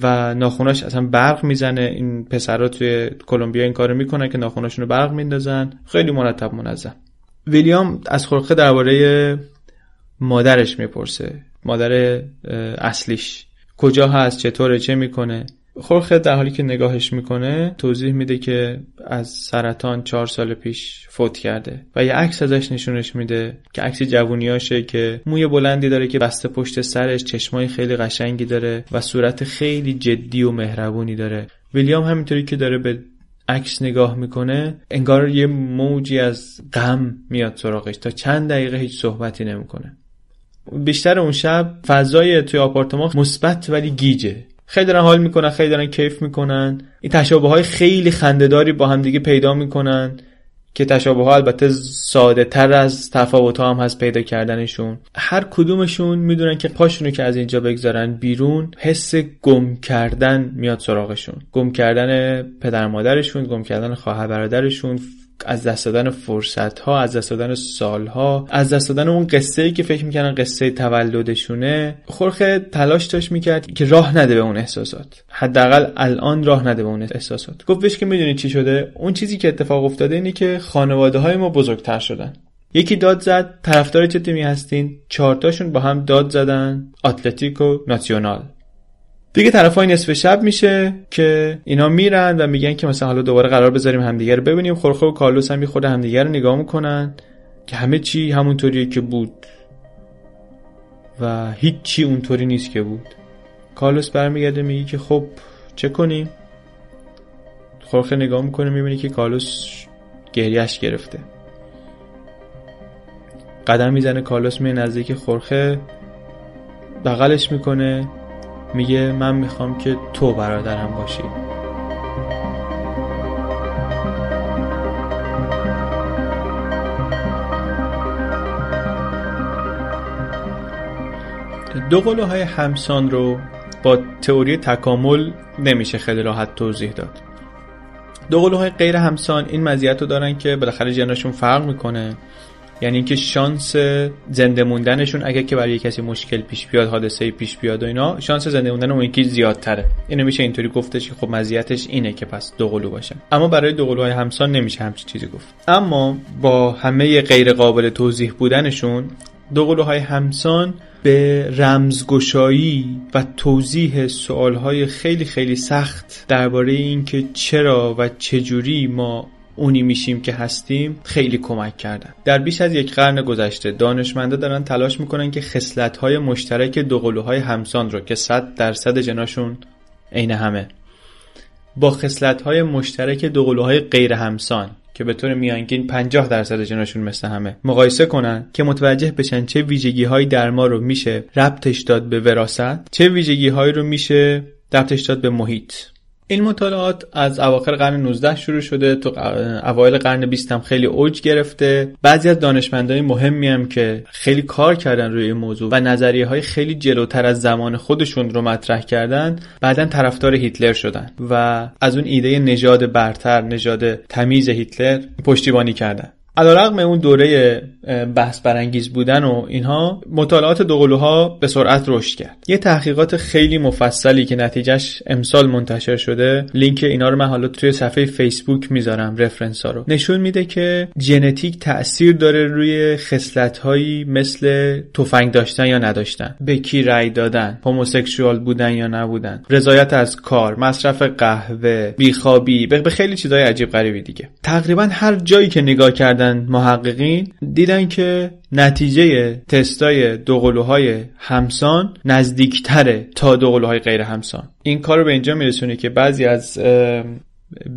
و ناخوناش اصلا برق می‌زنه. این پسرا توی کلمبیا این کارو می‌کنن که ناخوناشون رو برق میندازن. خیلی مرتب منظم. ویلیام از خورخه درباره مادرش می‌پرسه. مادر اصلیش. کجا هست؟ چطوره؟ چه می‌کنه؟ خورخه در حالی که نگاهش می‌کنه توضیح میده که از سرطان چهار سال پیش فوت کرده و یه عکس ازش نشونش میده که عکس جوونیاشه که موی بلندی داره که بسته پشت سرش چشمای خیلی قشنگی داره و صورت خیلی جدی و مهربونی داره. ویلیام همینطوری که داره به عکس نگاه می‌کنه انگار یه موجی از غم میاد سراغش تا چند دقیقه هیچ صحبتی نمی‌کنه. بیشتر اون شب فضای توی آپارتمان مثبت ولی گیجه. خیلی دارن حال می‌کنن خیلی دارن کیف می‌کنن. این تشابه های خیلی خندهداری با همدیگه پیدا می‌کنن. که تشابه ها البته ساده تر از تفاوت هم هست پیدا کردنشون. هر کدومشون می‌دونن که پاشونو که از اینجا بگذارن بیرون حس گم کردن میاد سراغشون. گم کردن پدر مادرشون گم کردن خواهر برادرشون از دست دادن فرصت ها از دست دادن سال ها از دست دادن اون قصه ای که فکر می‌کنن قصه تولدشونه. خورخه تلاش داشت می‌کرد که راه نده به اون احساسات. حداقل الان راه نده به اون احساسات. گفتش که می‌دونی چی شده؟ اون چیزی که اتفاق افتاده اینه که خانواده های ما بزرگتر شدن. یکی داد زد طرفدار چه تیمی هستین؟ چهارتاشون با هم داد زدن اتلتیکو ناسیونال. دیگه طرفای نصف شب میشه که اینا میرن و میگن که مثلا حالا دوباره قرار بذاریم همدیگه رو ببینیم. خورخه و کارلوس هم خود همدیگه رو نگاه می‌کنن که همه چی همونطوریه که بود و هیچ چی اونطوری نیست که بود. کارلوس برمیگرده میگه که خب چه کنیم؟ خورخه نگاه می‌کنه می‌بینی که کارلوس گریش گرفته. قدم می‌زنه کارلوس می نزدیک خورخه بغلش می‌کنه. میگه من می‌خوام که تو برادرم باشی. دو قلوهای همسان رو با تئوری تکامل نمیشه خیلی راحت توضیح داد. دو قلوهای غیر همسان این مزیت رو دارن که بالاخره جناشون فرق می‌کنه. یعنی اینکه شانس زنده موندنشون اگر که برای کسی مشکل پیش بیاد حادثه پیش بیاد و اینا شانس زنده موندن اون یکی زیادتره. اینو میشه اینطوری گفتش که خب مزیتش اینه که پس دو قلو باشه اما برای دو قلوهای همسان نمیشه همچین چیزی گفت. اما با همه غیر قابل توضیح بودنشون دو قلوهای همسان به رمزگشایی و توضیح سوالهای خیلی خیلی سخت درباره اینکه چرا و چجوری ما اونی میشیم که هستیم خیلی کمک کردن. در بیش از یک قرن گذشته دانشمندا دارن تلاش می‌کنن که های مشترک دوقلوهای همسان رو که 100 درصد جناشون عین همه با های مشترک دوقلوهای غیر همسان که به طور میانگین 50 درصد جناشون مثل همه مقایسه کنن که متوجه بشن چه ویژگی هایی در ما رو میشه ربطش داد به وراست چه ویژگی هایی رو میشه ربطش داد به محیط. این مطالعات از اواخر قرن 19 شروع شده. تو اوایل قرن 20 هم خیلی اوج گرفته. بعضی از دانشمندای مهمی هم که خیلی کار کردن روی این موضوع و نظریه های خیلی جلوتر از زمان خودشون رو مطرح کردن بعدا طرفدار هیتلر شدن و از اون ایده نژاد برتر نژاد تمیز هیتلر پشتیبانی کردن. علیرغم اون دوره بحث برانگیز بودن و اینها مطالعات دوقلوها به سرعت رشد کرد. یه تحقیقات خیلی مفصلی که نتیجهش امسال منتشر شده لینک اینا رو من حالا توی صفحه فیسبوک می‌ذارم رفرنس ها رو. نشون میده که ژنتیک تاثیر داره روی خصلت هایی مثل تفنگ داشتن یا نداشتن به کی رأی دادن هموسکسوال بودن یا نبودن رضایت از کار مصرف قهوه بیخوابی به خیلی چیزای عجیب غریبی دیگه. تقریبا هر جایی که نگاه کردن محققین دیدن که نتیجه تستای دوقلوهای همسان نزدیکتره تا دوقلوهای غیر همسان. این کار رو به اینجا میرسونه که بعضی از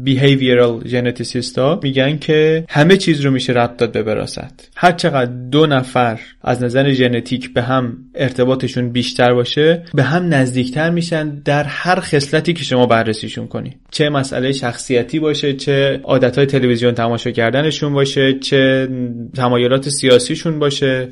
behavioral geneticist ها میگن که همه چیز رو میشه ربط داد به براست هر چقدر دو نفر از نظر ژنتیک به هم ارتباطشون بیشتر باشه به هم نزدیکتر میشن در هر خصلتی که شما بررسیشون کنی. چه مسئله شخصیتی باشه چه عادتهای تلویزیون تماشا کردنشون باشه چه تمایلات سیاسیشون باشه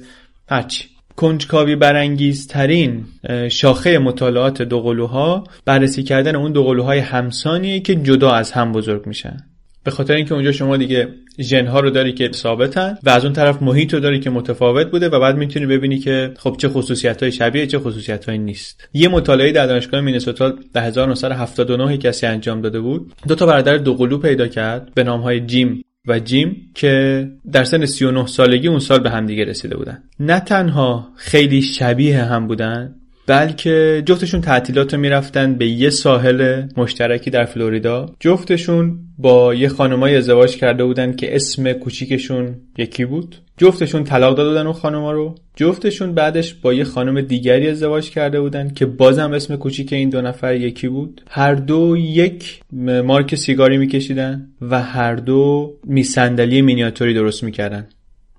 هرچی. کنجکاوی برانگیزترین شاخه مطالعات دوقلوها بررسی کردن اون دوقلوهای همسانیه که جدا از هم بزرگ میشن. به خاطر اینکه اونجا شما دیگه ژنها رو داری که ثابتن و از اون طرف محیط رو داری که متفاوت بوده و بعد می‌تونی ببینی که خب چه خصوصیت های شبیه چه خصوصیت های نیست. یه مطالعه در دانشگاه مینسوتا در 1979 کسی انجام داده بود. دو تا برادر دوقلو پیدا کرد به نام های جیم و جیم که در سن 39 سالگی اون سال به همدیگه رسیده بودن. نه تنها خیلی شبیه هم بودن بلکه جفتشون تعطیلات رو می‌رفتن به یه ساحل مشترکی در فلوریدا. جفتشون با یه خانمای ازدواج کرده بودن که اسم کوچیکشون یکی بود. جفتشون طلاق داده بودن اون خانوما رو. جفتشون بعدش با یه خانم دیگری ازدواج کرده بودن که بازم اسم کوچیک این دو نفر یکی بود. هر دو یک مارک سیگاری میکشیدن و هر دو میصندلی مینیاتوری درست می‌کردن.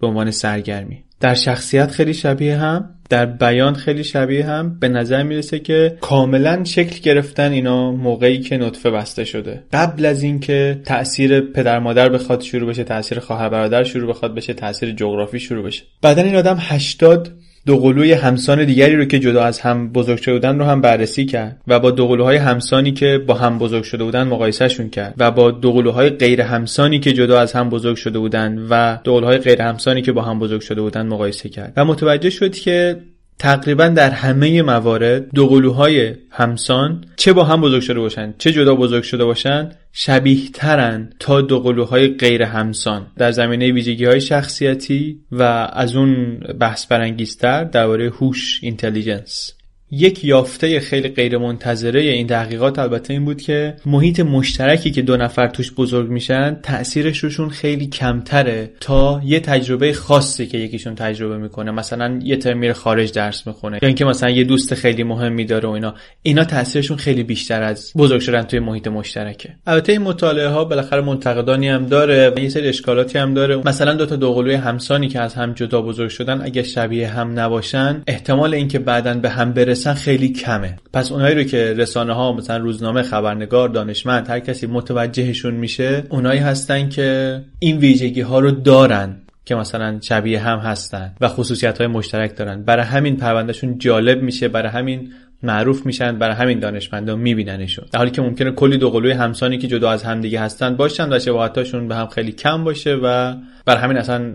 به عنوان سرگرمی. در شخصیت خیلی شبیه هم در بیان خیلی شبیه هم به نظر می‌رسه که کاملا شکل گرفتن اینا موقعی که نطفه بسته شده. قبل از اینکه تاثیر پدر مادر بخواد شروع بشه تاثیر خواهر برادر شروع بخواد بشه تاثیر جغرافی شروع بشه. بعدا این آدم 80 دوقلوی همسان دیگری رو که جدا از هم بزرگ شده بودن رو هم بررسی کرد و با دوقلوهای همسانی که با هم بزرگ شده بودن مقایسهشون کرد و با دوقلوهای غیر همسانی که جدا از هم بزرگ شده بودن و دوقلوهای غیر همسانی که با هم بزرگ شده بودن مقایسه کرد. و متوجه شد که تقریبا در همه موارد دوقلوهای همسان چه با هم بزرگ شده باشند چه جدا بزرگ شده باشند شبیه ترن تا دوقلوهای غیر همسان. در زمینه ویژگی های شخصیتی و از اون بحث برانگیزتر درباره هوش اینتلیجنس. یک یافته خیلی غیر منتظره این تحقیقات البته این بود که محیط مشترکی که دو نفر توش بزرگ میشن تاثیرش روشون خیلی کمتره تا یه تجربه خاصی که یکیشون تجربه می‌کنه. مثلا یه ترم میره خارج درس می‌خونه. یا اینکه مثلا یه دوست خیلی مهمی داره و اینا. اینا تاثیرشون خیلی بیشتر از بزرگ شدن توی محیط مشترکه. البته این مطالعه ها بالاخره منتقدانی هم داره و یه سری اشکالاتی هم داره. مثلا دو تا دوقلوی همسانی که از هم جدا بزرگ شدن اگه شبیه هم نباشن احتمال اینکه بعدا به هم برسن خیلی کمه. پس اونایی رو که رسانه ها مثلا روزنامه خبرنگار دانشمند هر کسی متوجهشون میشه اونایی هستن که این ویژگی ها رو دارن که مثلا شبیه هم هستن و خصوصیت های مشترک دارن. برای همین پروندهشون جالب میشه برای همین معروف میشن برای همین دانشمندا میبیننشون. در حالی که ممکنه کلی دوقلوی همسانی که جدا از همدیگه هستن باشن و شباهتاشون به هم خیلی کم باشه و برای همین اصلا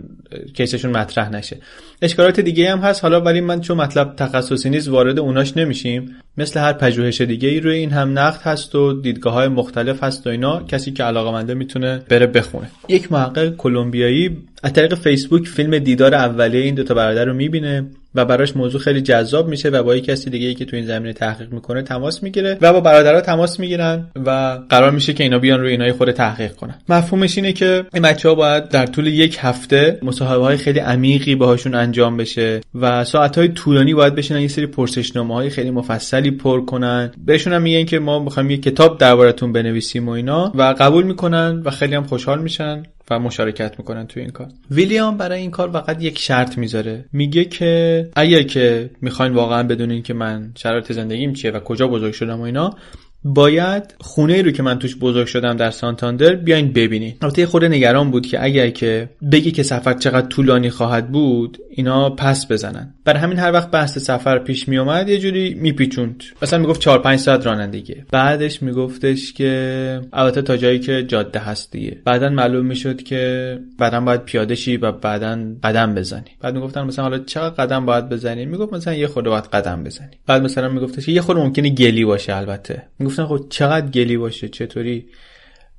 کیسشون مطرح نشه. اشکالات دیگه هم هست. حالا ولی من چون مطلب تخصصی نیست وارد اوناش نمیشیم. مثل هر پژوهش دیگه ای روی این هم نقد هست و دیدگاه های مختلف هست و اینا. کسی که علاقه می‌تونه بره بخونه. یک محقق کلمبیایی از طریق فیسبوک فیلم دیدار اولیه این دو تا برادر رو می‌بینه. و براش موضوع خیلی جذاب میشه و با یک کسی دیگه ای که تو این زمینه تحقیق می‌کنه تماس می‌گیره و با برادرها تماس می‌گیرن و قرار میشه که اینا بیان روی اینای خود تحقیق کنن. مفهومش اینه که این بچه باید در طول یک هفته مصاحبه های خیلی عمیقی باهاشون انجام بشه و ساعت های طولانی باید بشینن یه سری پرسشنامه های خیلی مفصلی پر کنن. بهشون هم میگن که ما می‌خوایم یه کتاب دربارتون بنویسیم و اینا و قبول می‌کنن و خیلی هم خوشحال میشن. و مشارکت می‌کنن توی این کار. ویلیام برای این کار فقط یک شرط می‌ذاره. میگه که اگر که می‌خواین واقعا بدونین که من شرایط زندگیم چیه و کجا بزرگ شدم و اینا باید خونه رو که من توش بزرگ شدم در سانتاندر بیاین ببینین. البته خود نگران بود که اگر که بگی که سفر چقدر طولانی خواهد بود اینا پس بزنن. برای همین هر وقت بحث سفر پیش می اومد یه جوری میپیچوند مثلا می‌گفت 4 5 ساعت رانندگی. بعدش میگفتش که البته تا جایی که جاده هست دیگه. بعدا معلوم می‌شد که بعدا باید پیاده شی و بعدا قدم بزنی. بعد می‌گفتن مثلا حالا چقدر قدم باید بزنی؟ می‌گفت مثلا یه خورده باید قدم بزنی. بعد مثلا میگفتش یه خورده ممکنه گلی باشه البته. می‌گفتن خب چقدر گلی باشه چطوری؟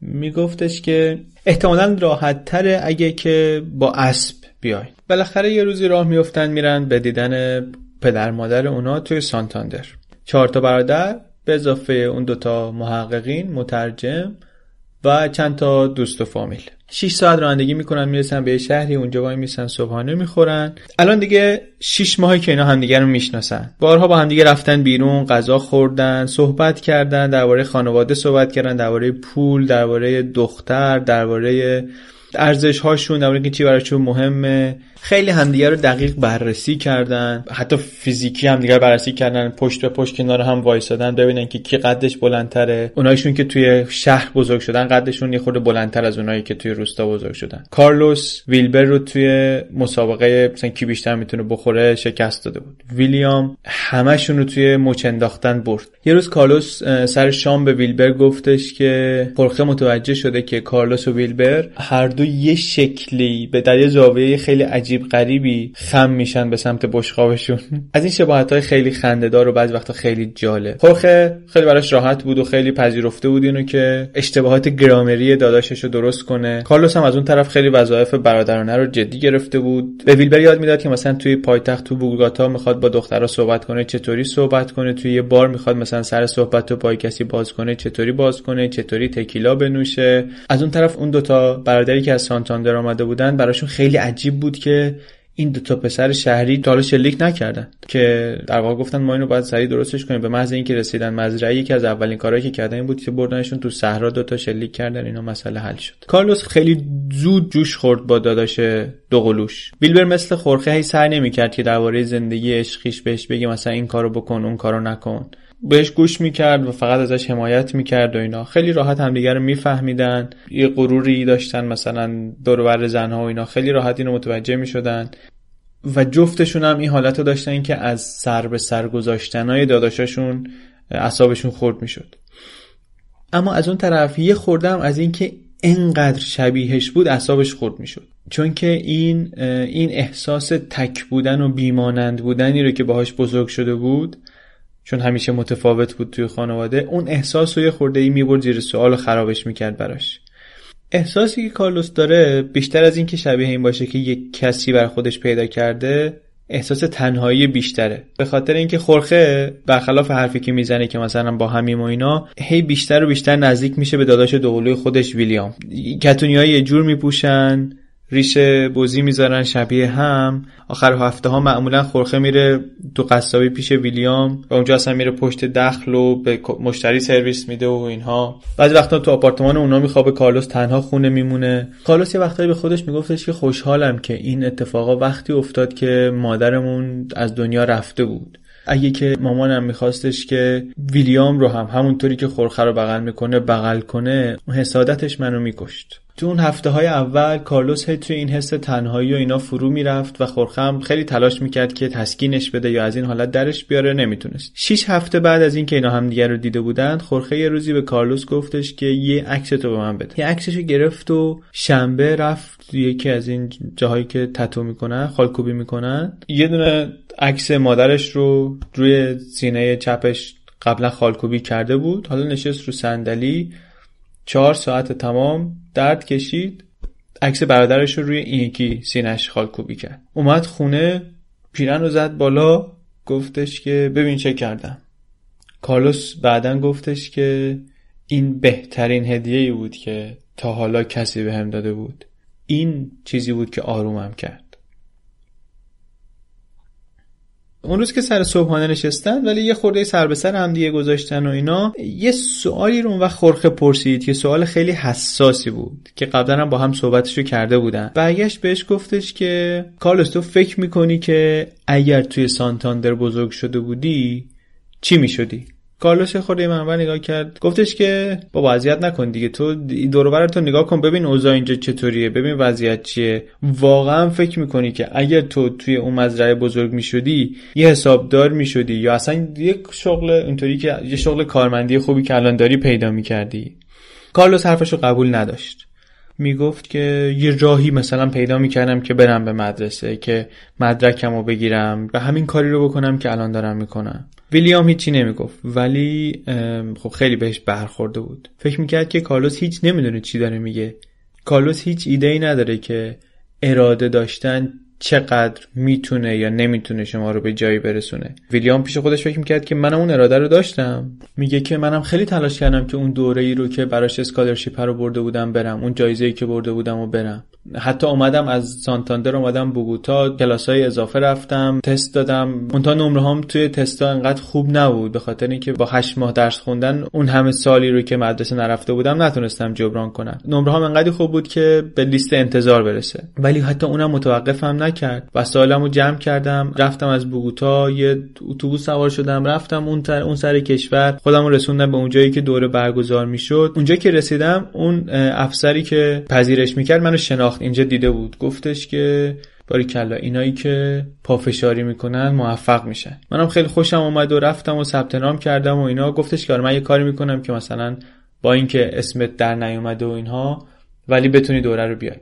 میگفتش که احتمالا راحت تره اگه که با اسب بیای. بالاخره یه روزی راه میفتن میرن به دیدن پدر مادر اونا توی سانتاندر. چهار تا برادر به اضافه اون دوتا محققین مترجم و چند تا دوست و فامیل. 6 ساعت رانندگی می‌کنن می‌رسن به شهری اونجا وای میسن صبحانه می‌خورن. الان دیگه 6 ماهی که اینا همدیگه رو می‌شناسن. بارها با همدیگه رفتن بیرون غذا خوردن صحبت کردن درباره خانواده صحبت کردن درباره پول درباره دختر درباره ارزش هاشون در اینکه چی براشون مهمه. خیلی همدیگه رو دقیق بررسی کردن. حتی فیزیکی همدیگه بررسی کردن. پشت به پشت کنار هم وایسادن ببینن که کی قدش بلندتره. اونایشون که توی شهر بزرگ شدن قدشون یه خورده بلندتر از اونایی که توی روستا بزرگ شدن. کارلوس ویلبر رو توی مسابقه مثلا کی بیشتر می‌تونه بخوره شکست داده بود. ویلیام همشون رو توی مچ انداختن برد. یه روز کارلوس سر شام به ویلبر گفتش که خورخه متوجه شده که کارلوس و ویلبر هر دو یه شکلی به دلیل زاویه خیلی عجیب غریبی خم میشن به سمت بشقابشون. از این شباهت های خیلی خندهدار و بعضی وقتا خیلی جالب. خورخه خیلی براش راحت بود و خیلی پذیرفته بود اینو که اشتباهات گرامری داداشش رو درست کنه. کارلوس هم از اون طرف خیلی وظایف برادرانه رو جدی گرفته بود. به ویلبر یاد می‌داد که مثلا توی پایتخت تو بوگاتا می‌خواد با دخترها صحبت کنه چطوری صحبت کنه. توی یه بار می‌خواد مثلا سر صحبت تو پای کسی باز کنه چطوری باز کنه چطوری تکیلا بنوشه. از اون طرف اون دوتا برادری که از سانتاندر آمده بودن براشون خیلی عجیب بود که این دو تا پسر شهری تا شلیک نکردن. که در واقع گفتن ما اینو باید سریع درستش کنیم. به محض اینکه رسیدن مزرعه یکی از اولین کارهایی که کردن این بود که بردنشون تو صحرا دو تا شلیک کردن. اینا مسئله حل شد. کارلوس خیلی زود جوش خورد با داداش دوقلوش. بیلبر مثل خورخه هی سعی نمی‌کرد که درباره زندگی عشقیش بهش بگه مثلا این کارو بکن اون کارو نکن. بهش گوش می‌کرد و فقط ازش حمایت می‌کرد و اینا. خیلی راحت همدیگه رو میفهمیدن. یه غروری داشتن مثلا دور زنها و اینا. خیلی راحت اینو متوجه می‌شدن. و جفتشون هم این حالت رو داشتن که از سر به سر های داداشاشون اصابشون خورد می‌شد. اما از اون طرف یه خوردم از اینکه انقدر شبیهش بود اصابش خورد می‌شد. چون که این این احساس تک بودن و بیمانند بودنی رو که باهاش بزرگ شده بود چون همیشه متفاوت بود توی خانواده اون احساس رو یه خورده ای می‌برد زیر سوال و خرابش می‌کرد براش. احساسی که کارلوس داره بیشتر از اینکه شبیه این باشه که یک کسی بر خودش پیدا کرده احساس تنهایی بیشتره. به خاطر اینکه خورخه برخلاف حرفی که می‌زنه که مثلا با همیم و اینا هی بیشتر و بیشتر نزدیک میشه به داداش دوقلوی خودش ویلیام. کتونی یه جور میپوشن. ریشه بوزی می‌ذارن شبیه هم. آخر هفته ها معمولا خورخه میره تو قصابی پیش ویلیام و اونجا اصلا میره پشت دخل و به مشتری سرویس میده و اینها. بعضی وقتا تو آپارتمان اونا میخوابه کارلوس تنها خونه میمونه. کارلوس یه وقتایی به خودش میگفتش که خوشحالم که این اتفاقا وقتی افتاد که مادرمون از دنیا رفته بود. اگه که مامانم میخواستش که ویلیام رو هم همونطوری که خورخه رو بغل می‌کنه بغل کنه حسادتش منو میکشت. تو اون هفته های اول کارلوس هی توی این حس تنهایی و اینا فرو می‌رفت و خورخم خیلی تلاش می‌کرد که تسکینش بده یا از این حالت درش بیاره نمی‌تونست. شیش هفته بعد از اینکه اینا همدیگه رو دیده بودند خورخه یه روزی به کارلوس گفتش که یه عکس تو به من بده. یه عکسشو گرفت و شنبه رفت یکی از این جاهایی که تتو می‌کنن خالکوبی می‌کنن. یه دونه عکس مادرش رو روی سینه چپش قبلا خالکوبی کرده بود. حالا نشست رو صندلی. چهار ساعت تمام درد کشید. عکس برادرش رو روی این یکی سینش خالکوبی کرد. اومد خونه پیرن رو زد بالا گفتش که ببین چه کردم. کارلوس بعدا گفتش که این بهترین هدیه بود که تا حالا کسی به داده بود. این چیزی بود که آرومم کرد. اون روز که سر صبحانه نشستن ولی یه خورده سر به سر هم دیگه گذاشتن و اینا یه سوالی رو اون وقت خورخه پرسید که سوال خیلی حساسی بود که قبلا هم با هم صحبتشو کرده بودن. برگشت بهش گفتش که کارلوس تو فکر می‌کنی که اگر توی سانتاندر بزرگ شده بودی چی می‌شدی؟ کارلوس خورده منور نگاه کرد. گفتش که با وضعیت نکن دیگه. تو دور تو نگاه کن. ببین اوضاع اینجا چطوریه. ببین وضعیت چیه. واقعا فکر می‌کنی که اگر تو توی اون مزرعه بزرگ می‌شدی یه حسابدار می‌شدی یا اصلا یک شغل اینطوری که یه شغل کارمندی خوبی که الان داری پیدا می‌کردی. کارلوس حرفشو قبول نداشت. می‌گفت که یه راهی مثلا پیدا می‌کردم که برم به مدرسه که مدرکم رو بگیرم و همین کاری رو بکنم که الان دارم می‌کنم. ویلیام هیچی نمی‌گفت ولی خب خیلی بهش برخورده بود. فکر می‌کرد که کارلوس هیچ نمی‌دونه چی داره میگه. کارلوس هیچ ایده ای نداره که اراده داشتن چقدر می‌تونه یا نمی‌تونه شما رو به جایی برسونه. ویلیام پیش خودش فکر می‌کرد که منم اون اراده رو داشتم. میگه که منم خیلی تلاش کردم که اون دوره ای رو که براش scholarship رو برده بودم برم اون جایزه ای که برده بودمو برم. حتی اومدم از سانتاندر اومدم بوگوتا کلاس های اضافه رفتم تست دادم. منتها نمره‌م توی تستا انقدر خوب نبود به خاطر اینکه با هشت ماه درس خوندن اون همه سالی رو که مدرسه نرفته بودم نتونستم جبران کنم. نمره‌م انقدر خوب بود که به لیست انتظار برسه. ولی حتی اونم متوقفم نکرد وسایلمو جمع کردم. رفتم از بوگوتا یه اتوبوس سوار شدم رفتم اون تر اون سر کشور. خودم رسوندم به اونجایی که دوره برگزار می‌شد. اونجا که رسیدم اون افسری که پذیرش می‌کرد منو شناخت. اینجا دیده بود. گفتش که باری کلا اینایی که پافشاری می‌کنن موفق میشن. منم خیلی خوشم اومد و رفتم و ثبت نام کردم و اینا. گفتش که آره من یه کاری می‌کنم که مثلا با اینکه اسمت در نیومده و اینها ولی بتونی دوره رو بیای.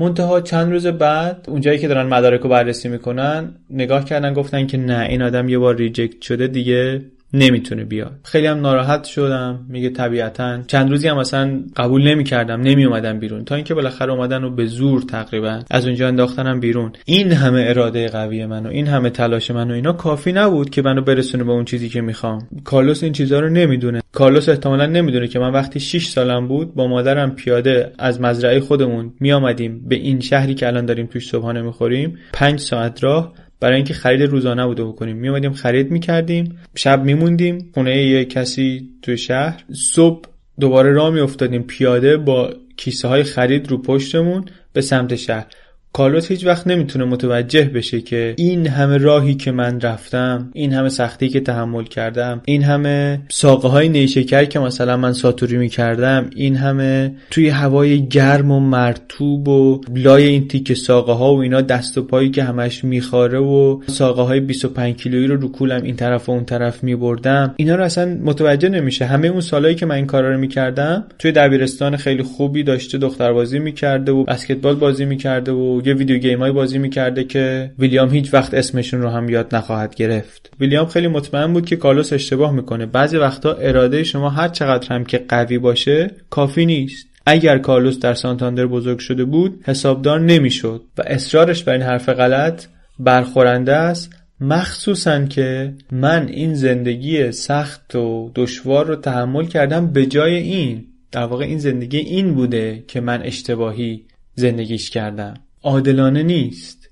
منتها چند روز بعد اونجایی که دارن مدارک رو بررسی می‌کنن نگاه کردن گفتن که نه این آدم یه بار ریجکت شده دیگه. نمی‌تونه بیاد. خیلی هم ناراحت شدم. میگه طبیعتا. چند روزی هم مثلا قبول نمی‌کردم. نمی اومدم بیرون. تا اینکه بالاخره اومدن و به زور تقریبا از اونجا انداختنم بیرون. این همه اراده قوی من و این همه تلاش من و اینا کافی نبود که منو برسونه به اون چیزی که می‌خوام. کارلوس این چیزها رو نمی‌دونه. کارلوس احتمالا نمی‌دونه که من وقتی 6 سالم بود با مادرم پیاده از مزرعه خودمون میآمدیم به این شهری که الان داریم توش صبحانه می‌خوریم. 5 ساعت راه برای اینکه خرید روزانه بوده بکنیم. میومدیم خرید می‌کردیم شب میموندیم خونه یه کسی توی شهر. صبح دوباره راه میافتادیم پیاده با کیسه های خرید رو پشتمون به سمت شهر. کارلوس هیچ وقت نمی‌تونه متوجه بشه که این همه راهی که من رفتم این همه سختی که تحمل کردم این همه ساقه های نیشکر که مثلا من ساتوری می‌کردم این همه توی هوای گرم و مرتوب و لای این تیک ساقه ها و اینا دست و پایی که همش میخاره و ساقه های 25 کیلویی رو رو کولم این طرف و اون طرف میبردم. اینا رو اصلا متوجه نمیشه. همه اون سالایی که من این کارا رو می‌کردم توی دبیرستان خیلی خوبی داشته دختربازی می‌کرده و بسکتبال بازی می‌کرده و یه ویدیو گیم های بازی می‌کرده که ویلیام هیچ وقت اسمشون رو هم یاد نخواهد گرفت. ویلیام خیلی مطمئن بود که کارلوس اشتباه می‌کنه. بعضی وقتا اراده شما هر چقدر هم که قوی باشه کافی نیست. اگر کارلوس در سانتاندر بزرگ شده بود حسابدار نمی‌شد و اصرارش بر این حرف غلط برخورنده است مخصوصا که من این زندگی سخت و دشوار رو تحمل کردم به جای این. در واقع این زندگی این بوده که من اشتباهی زندگیش کردم. عادلانه نیست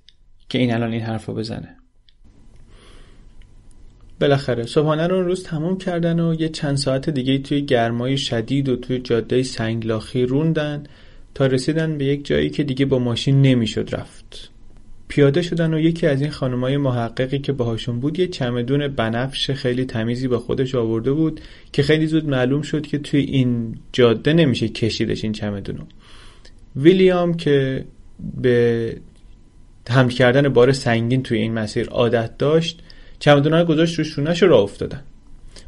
که این الان این حرف رو بزنه. بالاخره صبحانه رو روز تمام کردن و یه چند ساعت دیگه توی گرمای شدید و توی جاده سنگلاخی روندن تا رسیدن به یک جایی که دیگه با ماشین نمی‌شد رفت. پیاده شدن و یکی از این خانمای محققی که باهاشون بود یه چمدون بنفش خیلی تمیزی با خودش آورده بود که خیلی زود معلوم شد که توی این جاده نمیشه کشیدش این چمدونو. ویلیام که به حمل کردن بار سنگین توی این مسیر عادت داشت. چمدون گذاشت روش رونش راه افتادن.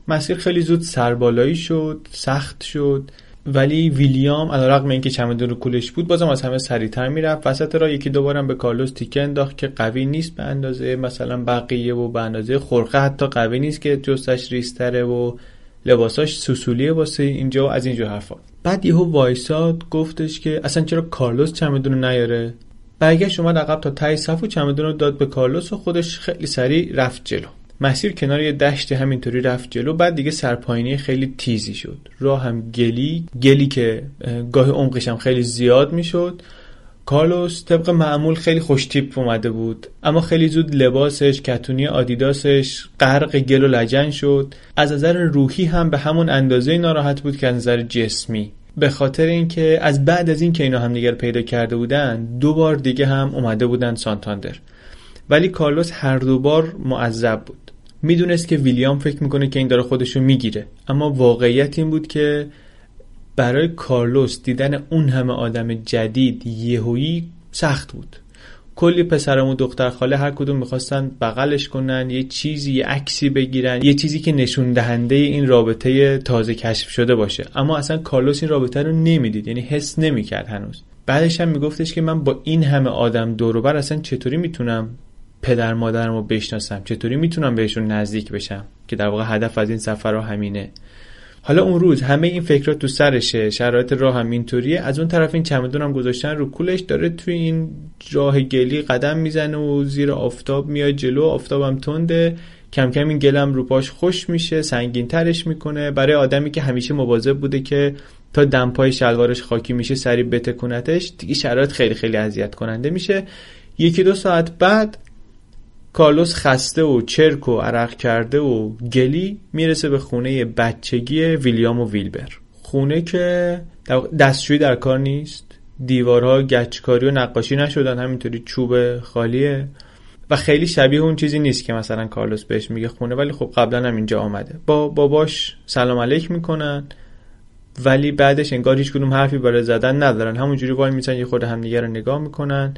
مسیر خیلی زود سربالایی شد سخت شد. ولی ویلیام علیرغم اینکه چمدون رو کولش بود بازم از همه سریعتر می‌رفت. وسط را یکی دوبارم به کارلوس تیکه انداخت که قوی نیست به اندازه مثلا بقیه و به اندازه خرقه. حتی قوی نیست که جستش ریستره و لباساش سوسولیه واسه اینجا و از اینجا حرفا. بعد یهو وایساد گفتش که اصلا چرا کارلوس چمدون نیاره؟ برگشت اومد عقب تا تای صف و چمدون رو داد به کارلوس و خودش خیلی سریع رفت جلو. مسیر کنار یه دشت همینطوری رفت جلو بعد دیگه سرپاینی خیلی تیزی شد. راه هم گلی گلی که گاه عمقش هم خیلی زیاد می‌شد. کارلوس طبق معمول خیلی خوش تیپ اومده بود اما خیلی زود لباسش کتونی آدیداسش غرق گل و لجن شد. از نظر روحی هم به همون اندازه ناراحت بود که از نظر جسمی. به خاطر اینکه از بعد از این که اینا هم دیگر پیدا کرده بودن دو بار دیگه هم اومده بودن سانتاندر. ولی کارلوس هر دو بار معذب بود. می‌دونست که ویلیام فکر می‌کنه که این داره خودشو می‌گیره اما واقعیت این بود که برای کارلوس دیدن اون همه آدم جدید یهویی سخت بود. کلی پسرم و دختر خاله هر کدوم می‌خواستن بغلش کنن یه چیزی یه عکسی بگیرن یه چیزی که نشون دهنده این رابطه تازه کشف شده باشه. اما اصلا کارلوس این رابطه رو نمی‌دید یعنی حس نمی‌کرد هنوز. بعدش هم میگفتش که من با این همه آدم دوروبر اصلا چطوری می‌تونم پدر مادرم رو بشناسم؟ چطوری می‌تونم بهشون نزدیک بشم؟ که در واقع هدف از این سفر رو همینه. حالا اون روز همه این فکرات تو سرشه شرایط راه هم اینطوریه. از اون طرف این چمدون هم گذاشتن رو کولش داره توی این راه گلی قدم می‌زنه و زیر آفتاب میاد جلو آفتابم تنده. کم کم این گلم رو پاش خوش میشه سنگین ترش می‌کنه. برای آدمی که همیشه مواظب بوده که تا دمپای شلوارش خاکی میشه سری بتکونتش دیگه شرایط خیلی خیلی اذیت کننده میشه. یکی دو ساعت بعد کارلوس خسته و چرک و عرق کرده و گلی می‌رسه به خونه بچگی ویلیام و ویلبر. خونه که دستشویی در کار نیست. دیوارها گچکاری و نقاشی نشدن همینطوری چوب خالیه. و خیلی شبیه اون چیزی نیست که مثلا کارلوس بهش میگه خونه ولی خب قبلا هم اینجا آمده. با باباش سلام علیک می‌کنن ولی بعدش انگار هیچ کدوم حرفی برای زدن ندارن. همونجوری وای می‌تونن یه خود همدیگه رو نگاه می‌کنن.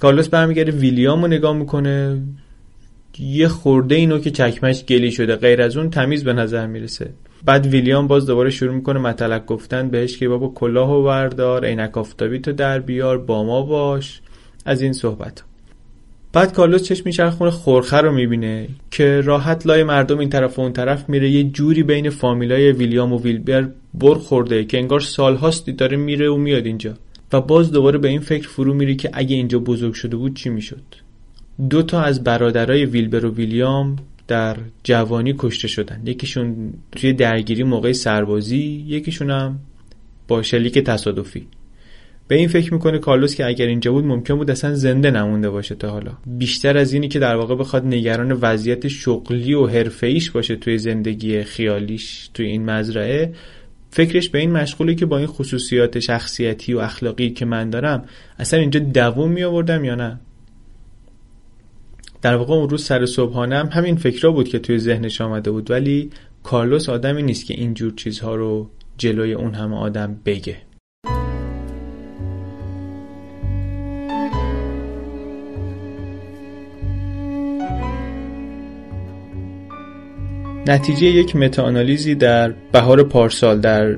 کارلوس برمیگرده ویلیام رو نگاه می‌کنه. یه خورده اینو که چکمش گلی شده غیر از اون تمیز به نظر می‌رسه. بعد ویلیام باز دوباره شروع می‌کنه مطلق گفتن بهش که بابا کلاه و بردار عینک آفتابی تو در بیار با ما باش. از این صحبت بعد کارلوس چشم میچرخونه خورخه رو می‌بینه که راحت لای مردم این طرف و اون طرف میره. یه جوری بین فامیلای ویلیام و ویلبر بر خورده که انگار سالهاست داره میره و میاد اینجا. و باز دوباره به این فکر فرو میره که اگه اینجا بزرگ شده بود چی می‌شد؟ دو تا از برادرای ویلبر و ویلیام در جوانی کشته شدن. یکیشون توی درگیری موقع سربازی یکیشون هم با شلیک تصادفی. به این فکر می‌کنه کارلوس که اگر اینجا بود ممکن بود اصلا زنده نمونده باشه تا حالا. بیشتر از اینی که در واقع بخواد نگران وضعیت شغلی و حرفه‌ایش باشه توی زندگی خیالیش توی این مزرعه. فکرش به این مشغوله که با این خصوصیات شخصیتی و اخلاقی که من دارم اصلا اینجا دووم می آوردم یا نه؟ در واقع اون روز سر صبحانه هم همین فکرها بود که توی ذهنش آمده بود ولی کارلوس آدمی نیست که اینجور چیزها رو جلوی اون همه آدم بگه. نتیجه یک meta-analysis ی در بهار پارسال در